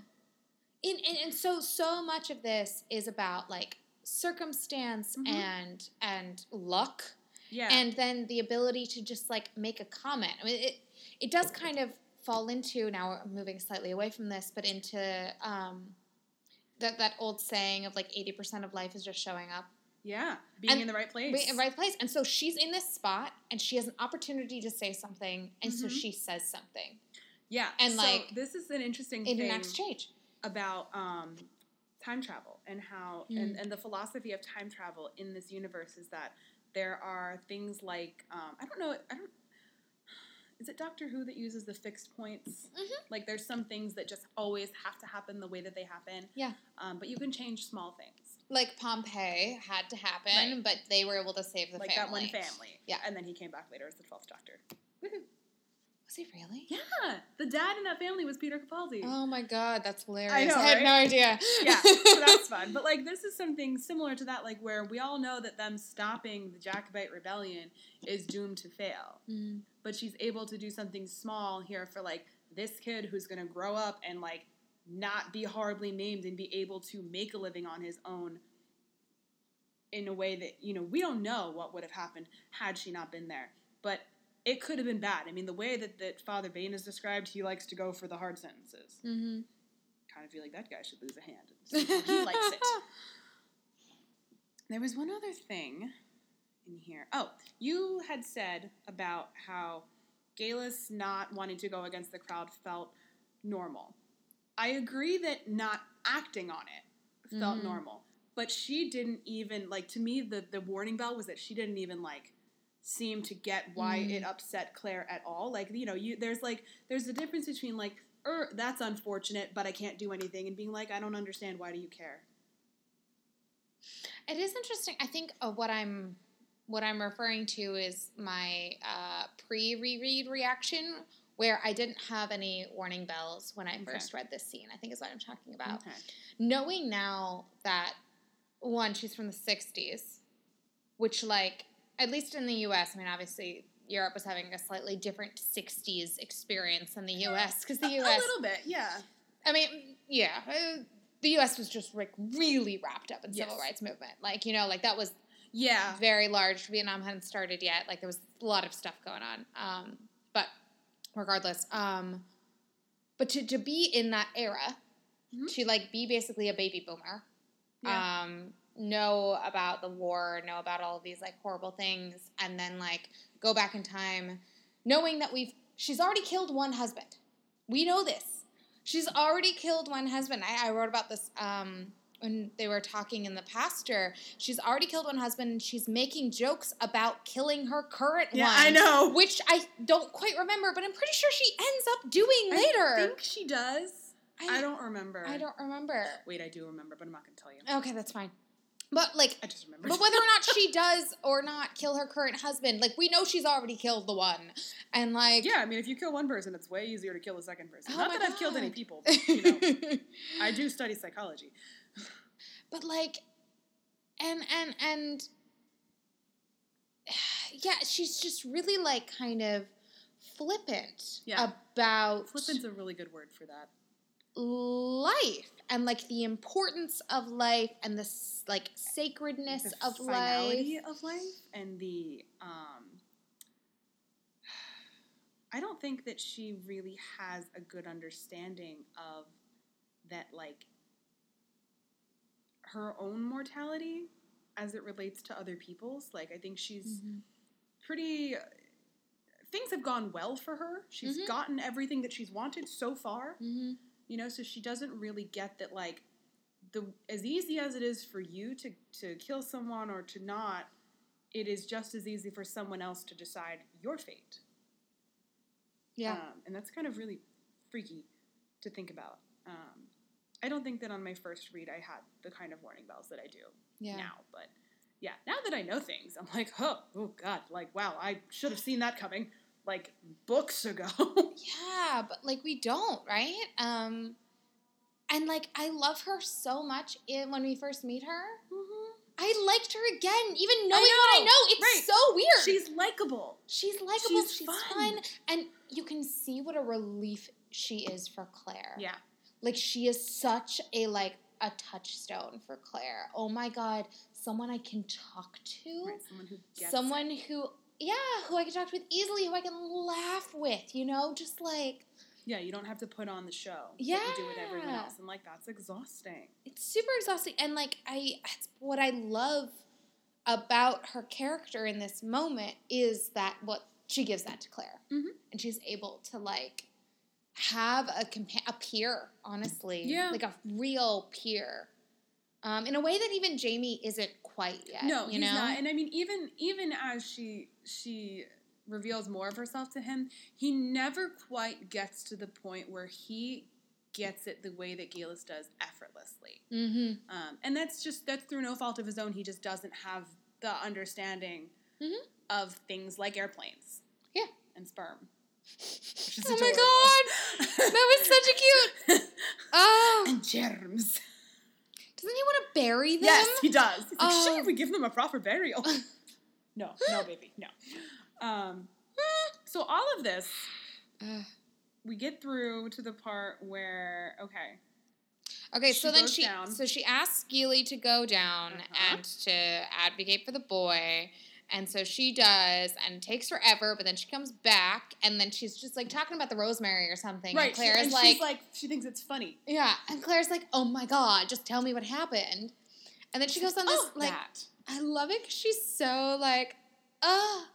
and, and and so so much of this is about like circumstance Mhm. and and luck, Yeah. and then the ability to just like make a comment. I mean, it it does kind of fall into now we're moving slightly away from this, but into um, that that old saying of like eighty percent of life is just showing up. yeah, being and in the right place. Wait, in right place. And so she's in this spot and she has an opportunity to say something, and so Mhm. she says something Yeah, And, so like, this is an interesting in thing an exchange. about um, time travel and how Mm. and, and the philosophy of time travel in this universe is that there are things like um, I don't know I don't is it Doctor Who that uses the fixed points? Mhm. Like there's some things that just always have to happen the way that they happen. Yeah. Um, but you can change small things. Like Pompeii had to happen, Right. but they were able to save the family. like family. that one family. Yeah. And then he came back later as the twelfth Doctor. Woohoo. Was he really? Yeah. The dad in that family was Peter Capaldi. Oh my god, that's hilarious. I know, had right? no idea. yeah, so that's fun. But like this is something similar to that, like where we all know that them stopping the Jacobite rebellion is doomed to fail. Mm. But she's able to do something small here for like this kid who's gonna grow up and like not be horribly named and be able to make a living on his own in a way that, you know, we don't know what would have happened had she not been there. But it could have been bad. I mean, the way that, that Father Bain is described, he likes to go for the hard sentences. Mm-hmm. Kind of feel like that guy should lose a hand. he likes it. There was one other thing in here. Oh, you had said about how Geillis not wanting to go against the crowd felt normal. I agree that not acting on it felt Mhm. normal, but she didn't even like to me the the warning bell was that she didn't even like seem to get why Mm. it upset Claire at all. Like, you know, you there's like there's a difference between like er, that's unfortunate, but I can't do anything, and being like, I don't understand. Why do you care? It is interesting. I think uh, what I'm what I'm referring to is my uh, pre reread reaction, where I didn't have any warning bells when I Okay. first read this scene. I think is what I'm talking about. Okay. Knowing now that one, she's from the '60s, which like at least in the U.S. I mean, obviously. Europe was having a slightly different '60s experience than the U.S. because the U.S. a little bit, yeah. I mean, yeah, uh, the U.S. was just like really wrapped up in civil Yes. rights movement. Like you know, like that was Yeah. very large. Vietnam hadn't started yet. Like there was a lot of stuff going on. Um, but regardless, um, but to, to be in that era, Mhm. to like be basically a baby boomer, Yeah. um, know about the war, know about all of these like horrible things, and then like go back in time, knowing that we've she's already killed one husband. We know this. She's already killed one husband. I, I wrote about this um, when they were talking in the pastor. She's already killed one husband, and she's making jokes about killing her current Yeah, one. I know. Which I don't quite remember, but I'm pretty sure she ends up doing later. I think she does. I, don't remember. I don't remember. Wait, I do remember, but I'm not going to tell you. Okay, that's fine. But like, I just remember. but whether or not she does or not kill her current husband, like we know she's already killed the one, and like, yeah, I mean, if you kill one person, it's way easier to kill the second person. Oh not that I've killed any people, but, you know, I do study psychology. but like, and and and yeah, she's just really like kind of flippant Yeah. about Flippant's a really good word for that. life and like the importance of life and the like sacredness the of life. finality of life and the um I don't think that she really has a good understanding of that like her own mortality as it relates to other people's like I think she's Mhm. pretty things have gone well for her she's Mhm. gotten everything that she's wanted so far Mhm. You know so she doesn't really get that like the as easy as it is for you to to kill someone or to not it is just as easy for someone else to decide your fate Yeah. um, and that's kind of really freaky to think about um, i don't think that on my first read i had the kind of warning bells that i do yeah. now but yeah now that i know things i'm like oh oh god like wow i should have seen that coming like books ago Yeah, but like we don't, right? Um and like I love her so much in when we first meet her. I liked her again, even knowing I what I know, know. It's right. so weird. She's likable. she's likable. she's She's, fun. fun. and you can see what a relief she is for Claire. Yeah. Like she is such a like a touchstone for Claire. Oh my god, someone I can talk to. Right. Someone who gets someone it. who yeah, who I can talk with easily, who I can laugh with, you know, just like Yeah, you don't have to put on the show. Yeah, you do with everyone else, and like that's exhausting. it's super exhausting and like I it's what I love about her character in this moment is that what she gives that to Claire. Mhm. And she's able to like have a compa- a peer, honestly. Yeah. Like a real peer. Um, in a way that even Jamie isn't quite yet. No, you he's know? not. And I mean, even even as she she reveals more of herself to him, he never quite gets to the point where he gets it the way that Geillis does effortlessly. mm-hmm. Um, and that's just that's through no fault of his own. He just doesn't have the understanding Mhm. of things like airplanes. Yeah. And sperm. Oh my god! That was such a cute. Oh, and germs. Doesn't he want to bury them? Yes, he does. He's like, Oh. sure, we give them a proper burial. no, no, baby, no. Um, so all of this, we get through to the part where, okay, Okay, She so then she down. so she asks Geilie to go down Uh-huh. and to advocate for the boy. And so she does and it takes forever, but then she comes back and then she's just like talking about the rosemary or something. right, And Claire she, is and like, she's like, she thinks it's funny. Yeah. And Claire's like, Oh my god, just tell me what happened. And then she goes on this oh, like that. I love it 'cause she's so like, oh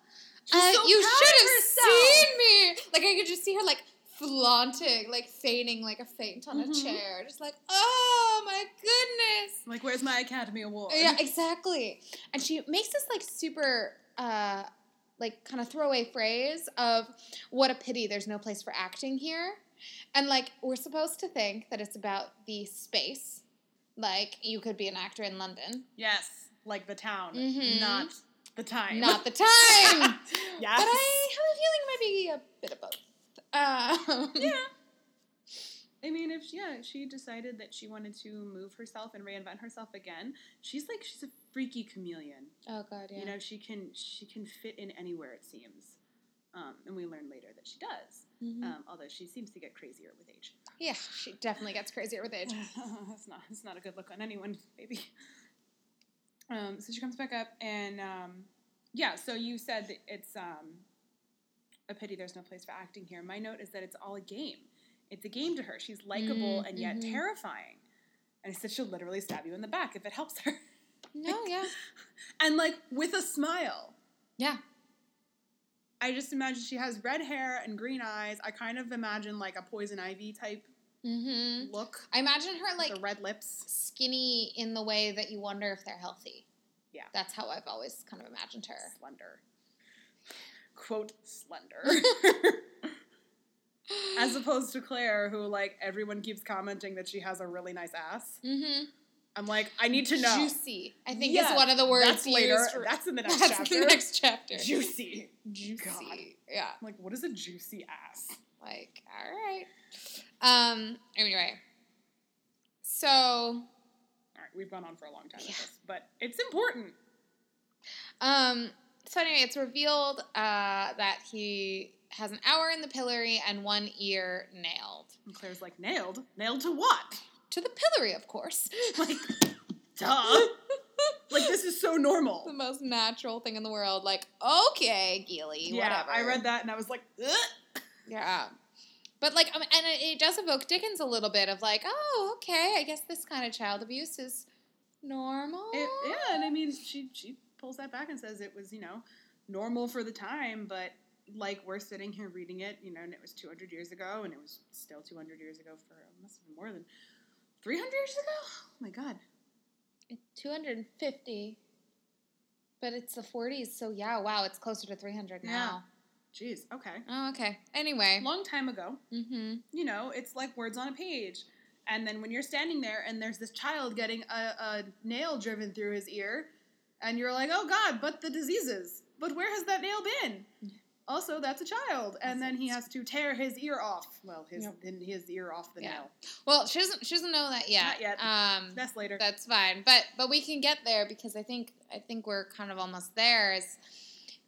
uh, so you should have seen me. Like I could just see her like flaunting, like feigning like a faint on Mhm. a chair, just like, oh my goodness. Like, where's my Academy Award? Yeah, exactly. And she makes this like super uh like kind of throwaway phrase of what a pity there's no place for acting here. And like we're supposed to think that it's about the space. Like you could be an actor in London. Yes, like the town, Mhm. not the time. Not the time. yes. But I have a feeling it might be a bit of both. Um, yeah. I mean, if yeah, she decided that she wanted to move herself and reinvent herself again, she's like she's a freaky chameleon. Oh god, yeah. You know, she can she can fit in anywhere it seems, um, and we learn later that she does. Mhm. Um, although she seems to get crazier with age. yeah, she definitely gets crazier with age. it's not it's not a good look on anyone, baby. Um, so she comes back up and um, yeah. So you said that it's um, a pity there's no place for acting here. My note is that it's all a game. It's a game to her. She's likable Mm, and yet mhm. terrifying. And I said she'll literally stab you in the back if it helps her. No, yeah. and like with a smile. Yeah. I just imagine she has red hair and green eyes. I kind of imagine like a poison ivy type Mm-hmm. look. I imagine her like the red lips. skinny in the way that you wonder if they're healthy. Yeah. That's how I've always kind of imagined her. Slender. Quote slender. As opposed to Claire, who like everyone keeps commenting that she has a really nice ass. Mm-hmm. I'm like, I need to know. Juicy. I think Yeah, is one of the words That's later. for- That's in the next That's chapter. the next chapter. Juicy. Juicy. God. Yeah. I'm like, what is a juicy ass? Like, all right. Um. Anyway. So All right, we've gone on for a long time Yeah. with this, but it's important. Um, so anyway, it's revealed uh, that he has an hour in the pillory and one ear nailed. And Claire's like, nailed? Nailed to what? To the pillory, of course. Like, duh. like, this is so normal. the most natural thing in the world. Like, okay, Geilie, Yeah, whatever. I read that and I was like, Ugh. Yeah. But like, um, and it, it does evoke Dickens a little bit of like, oh, okay, I guess this kind of child abuse is normal. It, yeah, and I mean, she she pulls that back and says it was, you know, normal for the time, but like we're sitting here reading it, you know, and it was 200 years ago, and it was still 200 years ago for must have been more than 300 years ago. Oh my god. It's 250. But it's the 40s, so yeah, wow, it's closer to 300 now. Jeez. Okay. Oh, okay. Anyway. Long time ago, Mm-hmm. you know, it's like words on a page. And then when you're standing there and there's this child getting a, a nail driven through his ear, and you're like, oh God, but the diseases. But where has that nail been? Also, that's a child, and then he has to tear his ear off. Well, his Yep. his ear off the Yeah. nail. Well, she doesn't. She doesn't know that yet. Not yet. Um, That's later. that's fine, but but we can get there because I think I think we're kind of almost there as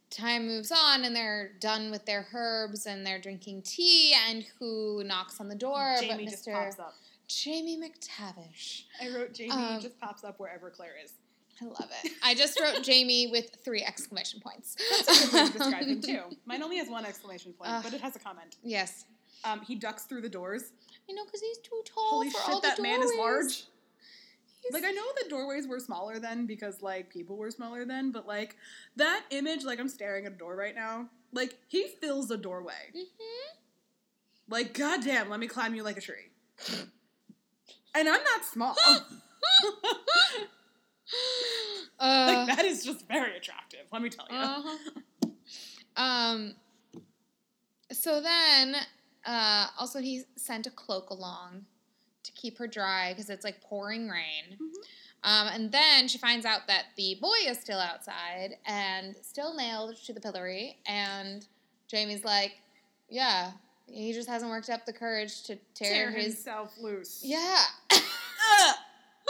time moves on and they're done with their herbs and they're drinking tea and who knocks on the door? Jamie but just Mr. pops up. Jamie McTavish. I wrote Jamie Um, just pops up wherever Claire is. I love it. I just wrote Jamie with three exclamation points. That's a good way to describe him too. Mine only has one exclamation point, Ugh. but it has a comment. Yes. Um, he ducks through the doors. I know because he's too tall Holy for shit, all the that man is large. He's- Like I know the doorways were smaller then because like people were smaller then, but like that image, like I'm staring at a door right now. Like he fills a doorway. Mhm. Like goddamn, let me climb you like a tree. And I'm not small. Uh, like that is just very attractive. Let me tell you. uh-huh. Um. So then, uh, also he sent a cloak along to keep her dry because it's like pouring rain. Mhm. Um, and then she finds out that the boy is still outside and still nailed to the pillory. And Jamie's like, "Yeah, he just hasn't worked up the courage to tear, Tear his himself loose. yeah."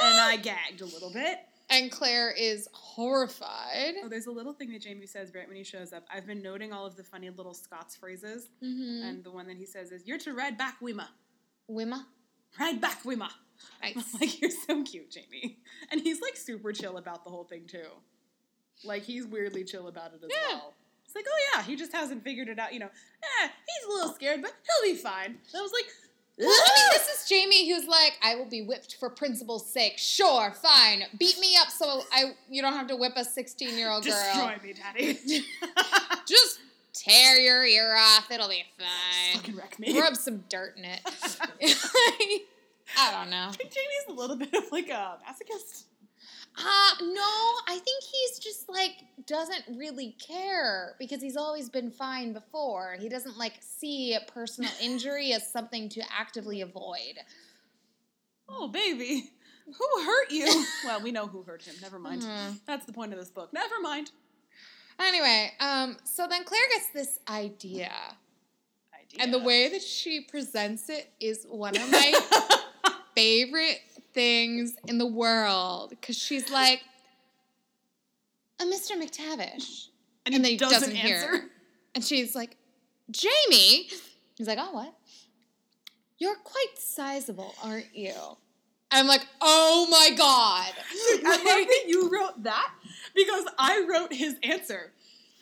And I gagged a little bit. And Claire is horrified. Oh, there's a little thing that Jamie says right when he shows up. I've been noting all of the funny little Scots phrases, Mm-hmm. and the one that he says is, "You're to ride back, Wima. Wima? Ride back, Wima." I'm Nice. like, "You're so cute, Jamie," and he's like super chill about the whole thing too. Like he's weirdly chill about it as Yeah. well. It's like, oh yeah, he just hasn't figured it out. You know, eh, he's a little scared, but he'll be fine. And I was like, Well, I mean, this is Jamie who's like, I will be whipped for principle's sake. Sure, fine. Beat me up so I you don't have to whip a 16 year old girl. destroy me, daddy. Just tear your ear off. It'll be fine. Fucking wreck me. Rub some dirt in it. I don't know. I think Jamie's a little bit of like a masochist. Uh, no, I think he's just like doesn't really care because he's always been fine before. He doesn't like see a personal injury as something to actively avoid. Oh, baby. Who hurt you? well, we know who hurt him. Never mind. Mhm. That's the point of this book. Never mind. Anyway, um, so then Claire gets this idea, Idea. and the way that she presents it is one of my favorite things in the world because she's like, "Uh, "Mr. McTavish," and, and he then he doesn't, doesn't hear. answer. and she's like, "Jamie," he's like, "Oh, what? You're quite sizable, aren't you?" I'm like, "Oh my god!" I love that you wrote that because I wrote his answer.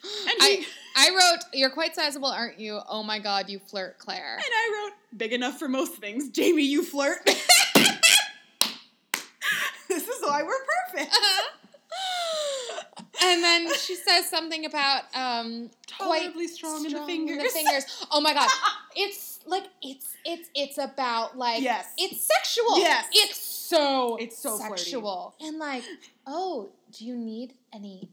And he, I, I wrote, "You're quite sizable, aren't you?" Oh my god, you flirt, Claire. and I wrote big enough for most things. Jamie, you flirt. this is why we're perfect. and then she says something about um quite Tolerably strong, in the strong fingers. fingers. Oh my god, it's like it's it's it's about like Yes. it's sexual. Yes. it's so It's so flirty. sexual and like oh, do you need any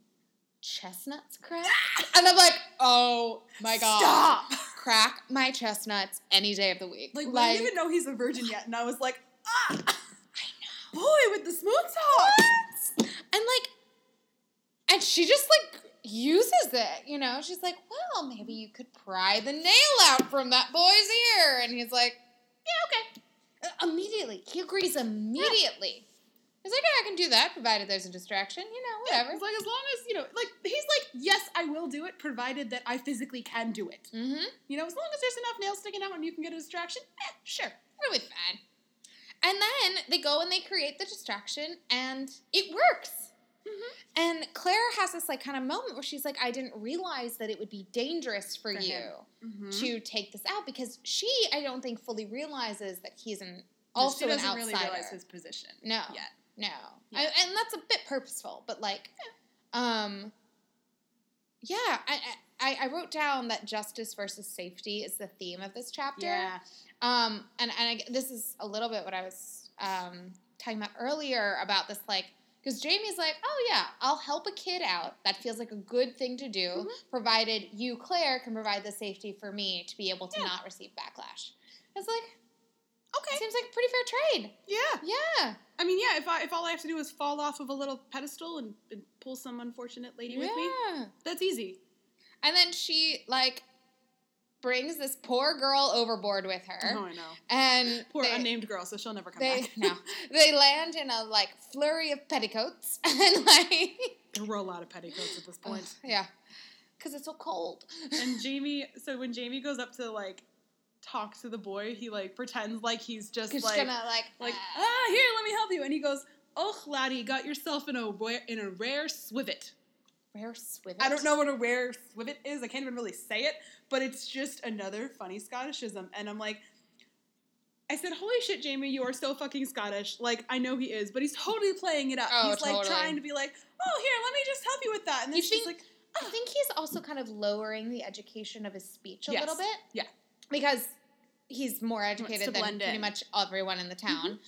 chestnuts cracked? and I'm like, oh my god, Stop. crack my chestnuts any day of the week. Like, we didn't even know he's a virgin yet, and I was like, ah, I know, boy with the smooth talk. What? and like and she just like uses it you know? She's like well maybe you could pry the nail out from that boy's ear. And he's like yeah okay. Uh, immediately. He agrees immediately. He's like yeah i can do that provided there's a distraction you know whatever. It's like as long as you know, like he's like, yes, I will do it, provided that I physically can do it. mm-hmm. You know, as long as there's enough nails sticking out and you can get a distraction, eh, sure. it'll be fine and then they go and they create the distraction and it works Mhm. and claire has this like kind of moment where she's like i didn't realize that it would be dangerous for, For you. Mm-hmm. to take this out because she, I don't think, fully realizes that he's an Also, also she an doesn't outsider. really realize his position no, yet. no, Yeah. I- and that's a bit purposeful, but like, um, yeah, I, I I wrote down that justice versus safety is the theme of this chapter. Yeah. Um, and and I, this is a little bit what I was um talking about earlier about this like. Because Jamie's like, oh yeah, I'll help a kid out. That feels like a good thing to do, Mhm. provided you, Claire, can provide the safety for me to be able to Yeah. not receive backlash. It's like, Okay. seems like a pretty fair trade. Yeah. Yeah. I mean, yeah. If I if all I have to do is fall off of a little pedestal and, and pull some unfortunate lady with me, yeah. that's easy. And then she like brings this poor girl overboard with her. Oh, I know. And Poor they, unnamed girl, so she'll never come they back. no. They land in a like flurry of petticoats and like there were a lot of petticoats at this point. yeah. Cuz it's so cold. and Jamie, so when Jamie goes up to like talk to the boy, he like pretends like he's just like gonna like like uh, ah here, let me help you, and he goes. Oh, laddie, got yourself in a in a rare swivet. rare swivet. I don't know what a rare swivet is. I can't even really say it, but it's just another funny Scottishism. And I'm like, I said, "Holy shit, Jamie, you are so fucking Scottish." Like I know he is, but he's totally playing it up. Oh, he's like trying to be like, "Oh, here, let me just help you with that." And then You she's think- like, I think he's also kind of lowering the education of his speech a Yes. little bit. Yeah. Because he's more educated than blend pretty in. much everyone in the mm-hmm. town.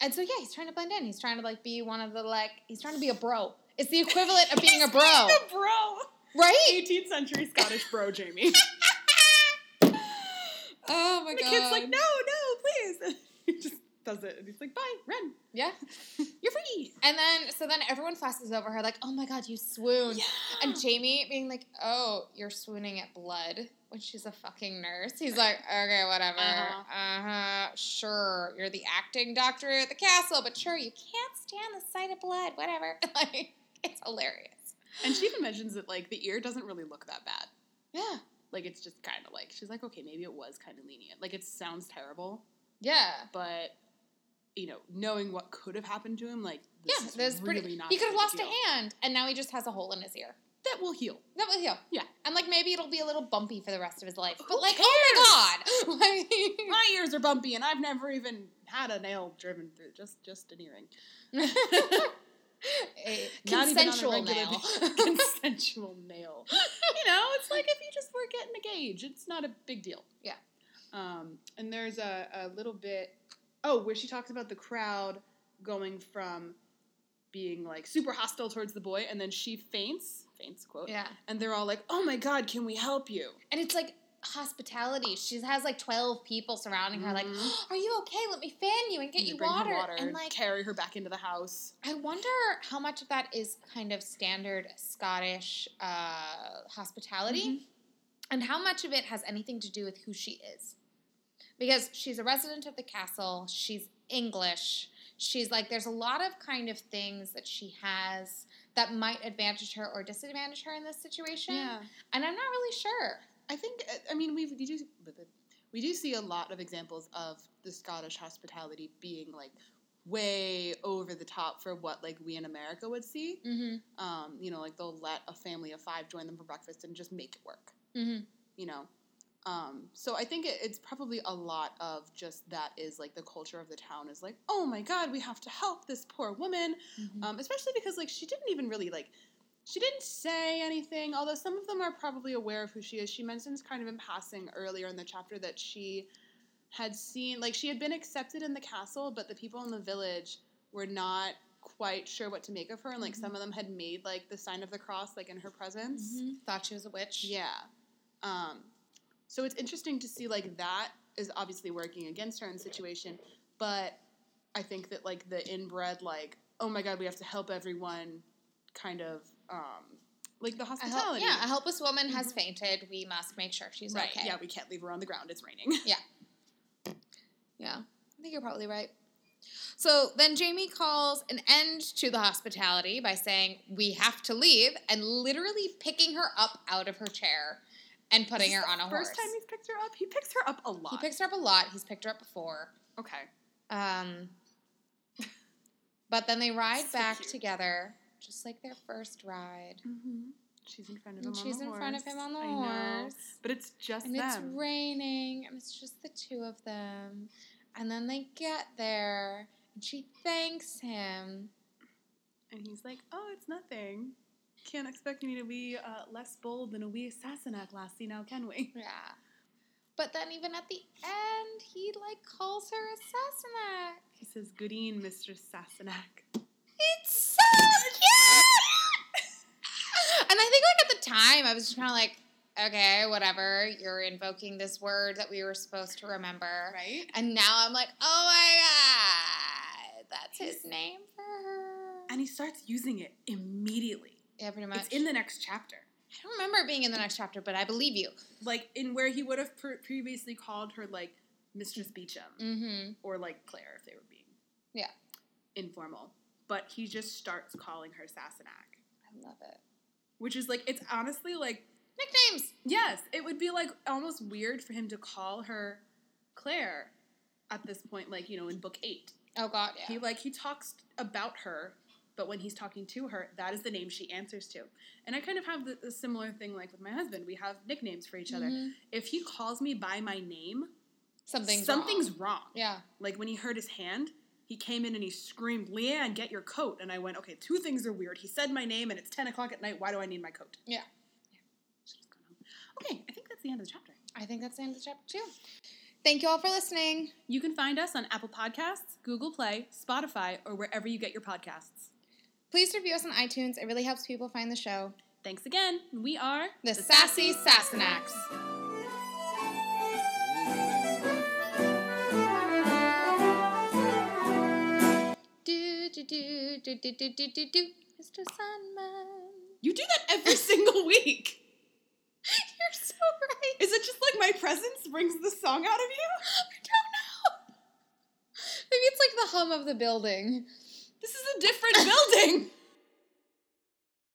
And so yeah, he's trying to blend in. He's trying to like be one of the like he's trying to be a bro. It's the equivalent of being a bro. a bro, right? 18th century Scottish bro, Jamie. Oh my god. the kid's like, "No, no, please." he just does it, and he's like, "Bye, run, Yeah. you're free." And then so then everyone fusses over her like, "Oh my god, you swooned." And Jamie being like, "Oh, you're swooning at blood." When she's a fucking nurse, he's like, "Okay, whatever. Uh Uh-huh. huh. Sure, you're the acting doctor at the castle, but sure, you can't stand the sight of blood. Whatever." Like, it's hilarious. And she even mentions that like the ear doesn't really look that bad. Yeah. Like it's just kind of like she's like, okay, maybe it was kind of lenient. Like it sounds terrible, Yeah. but you know, knowing what could have happened to him, like this Yeah, that's really pretty. not. He could have lost big a hand, and now he just has a hole in his ear. That will heal. That will heal. Yeah. And like maybe it'll be a little bumpy for the rest of his life. But Who like, oh my god! Like- My ears are bumpy, and I've never even had a nail driven through. Just just an earring. a Not a consensual nail. consensual nail. You know, it's like if you just were getting a gauge, it's not a big deal. Yeah. Um, and there's a, a little bit, oh, where she talks about the crowd going from being like super hostile towards the boy, and then she faints, faints quote, yeah. and they're all like, "Oh my god, can we help you?" And it's like hospitality. She has like 12 people surrounding her, like, Mhm. Are you okay? Let me fan you and get And you her water. And like, carry her back into the house. I wonder how much of that is kind of standard Scottish uh, hospitality Mhm. and how much of it has anything to do with who she is. Because she's a resident of the castle, she's English. She's like, there's a lot of kind of things that she has that might advantage her or disadvantage her in this situation. Yeah. And I'm not really sure. I think uh, I mean we we do we do see a lot of examples of the Scottish hospitality being like way over the top for what like we in America would see. Mm-hmm. Um, you know, like they'll let a family of five join them for breakfast and just make it work. Mm-hmm. You know, um, so I think it, it's probably a lot of just that is like the culture of the town is like, oh my god, we have to help this poor woman, Mm-hmm. um, especially because like she didn't even really like she didn't say anything although some of them are probably aware of who she is she mentions kind of in passing earlier in the chapter that she had seen like she had been accepted in the castle but the people in the village were not quite sure what to make of her and like Mhm. some of them had made like the sign of the cross like in her presence Mm-hmm. Thought she was a witch. yeah um, so it's interesting to see like that is obviously working against her in the situation but i think that like the inbred like oh my god we have to help everyone kind of um, like the help- hospitality yeah, a helpless woman has Mhm. fainted. We must make sure she's right okay. yeah we can't leave her on the ground it's raining Yeah, Yeah, I think you're probably right. So then Jamie calls an end to the hospitality by saying, We have to leave, and literally picking her up out of her chair and putting her on a horse. first time he's picked her up he picks her up a lot he picks her up a lot. He's picked her up before. okay Um, but then they ride So back cute. together, just like their first ride. mm-hmm. she's in front of him And on she's the in front of him on the I know. horse. but it's just And them it's raining, and it's just the two of them. And then they get there, and she thanks him. And he's like, "Oh, it's nothing. Can't expect me to be uh, less bold than a wee Sassenach lassie, now can we?" Yeah. But then even at the end, he like calls her a Sassenach. He says, "Goodeen, Mistress Sassenach." It's so cute! and I think like at the time, I was just kind of like, okay, whatever. You're invoking this word that we were supposed to remember. Right? And now I'm like, oh my god, that's his name for her. And he starts using it immediately. yeah, pretty much. It's in the next chapter. I don't remember it being in the next chapter, but I believe you. Like in where he would have pre- previously called her like Mistress Beauchamp Mm-hmm. or like Claire if they were being Yeah. informal. But he just starts calling her Sassenach, I love it. Which is like it's honestly like Nicknames. yes, it would be like almost weird for him to call her Claire at this point, like you know in book eight. Oh God, yeah. He like he talks about her, but when he's talking to her, that is the name she answers to. And I kind of have the, the similar thing like with my husband. We have nicknames for each other. Mhm. If he calls me by my name, Something's something's wrong. wrong. Yeah. Like when he hurt his hand, he came in and he screamed, "Leanne, get your coat!" And I went, "Okay, two things are weird. He said my name, and it's ten o'clock at night. Why do I need my coat?" Yeah. Home. Okay, I think that's the end of the chapter. I think that's the end of the chapter two. Thank you all for listening. You can find us on Apple Podcasts, Google Play, Spotify, or wherever you get your podcasts. Please review us on iTunes. It really helps people find the show. Thanks again. We are The, Sassy Sassenachs. Do do do do do do do do, Mr. Sandman. You do that every single week. You're so right. Is it just like my presence brings the song out of you? I don't know. Maybe it's like the hum of the building. This is a different building.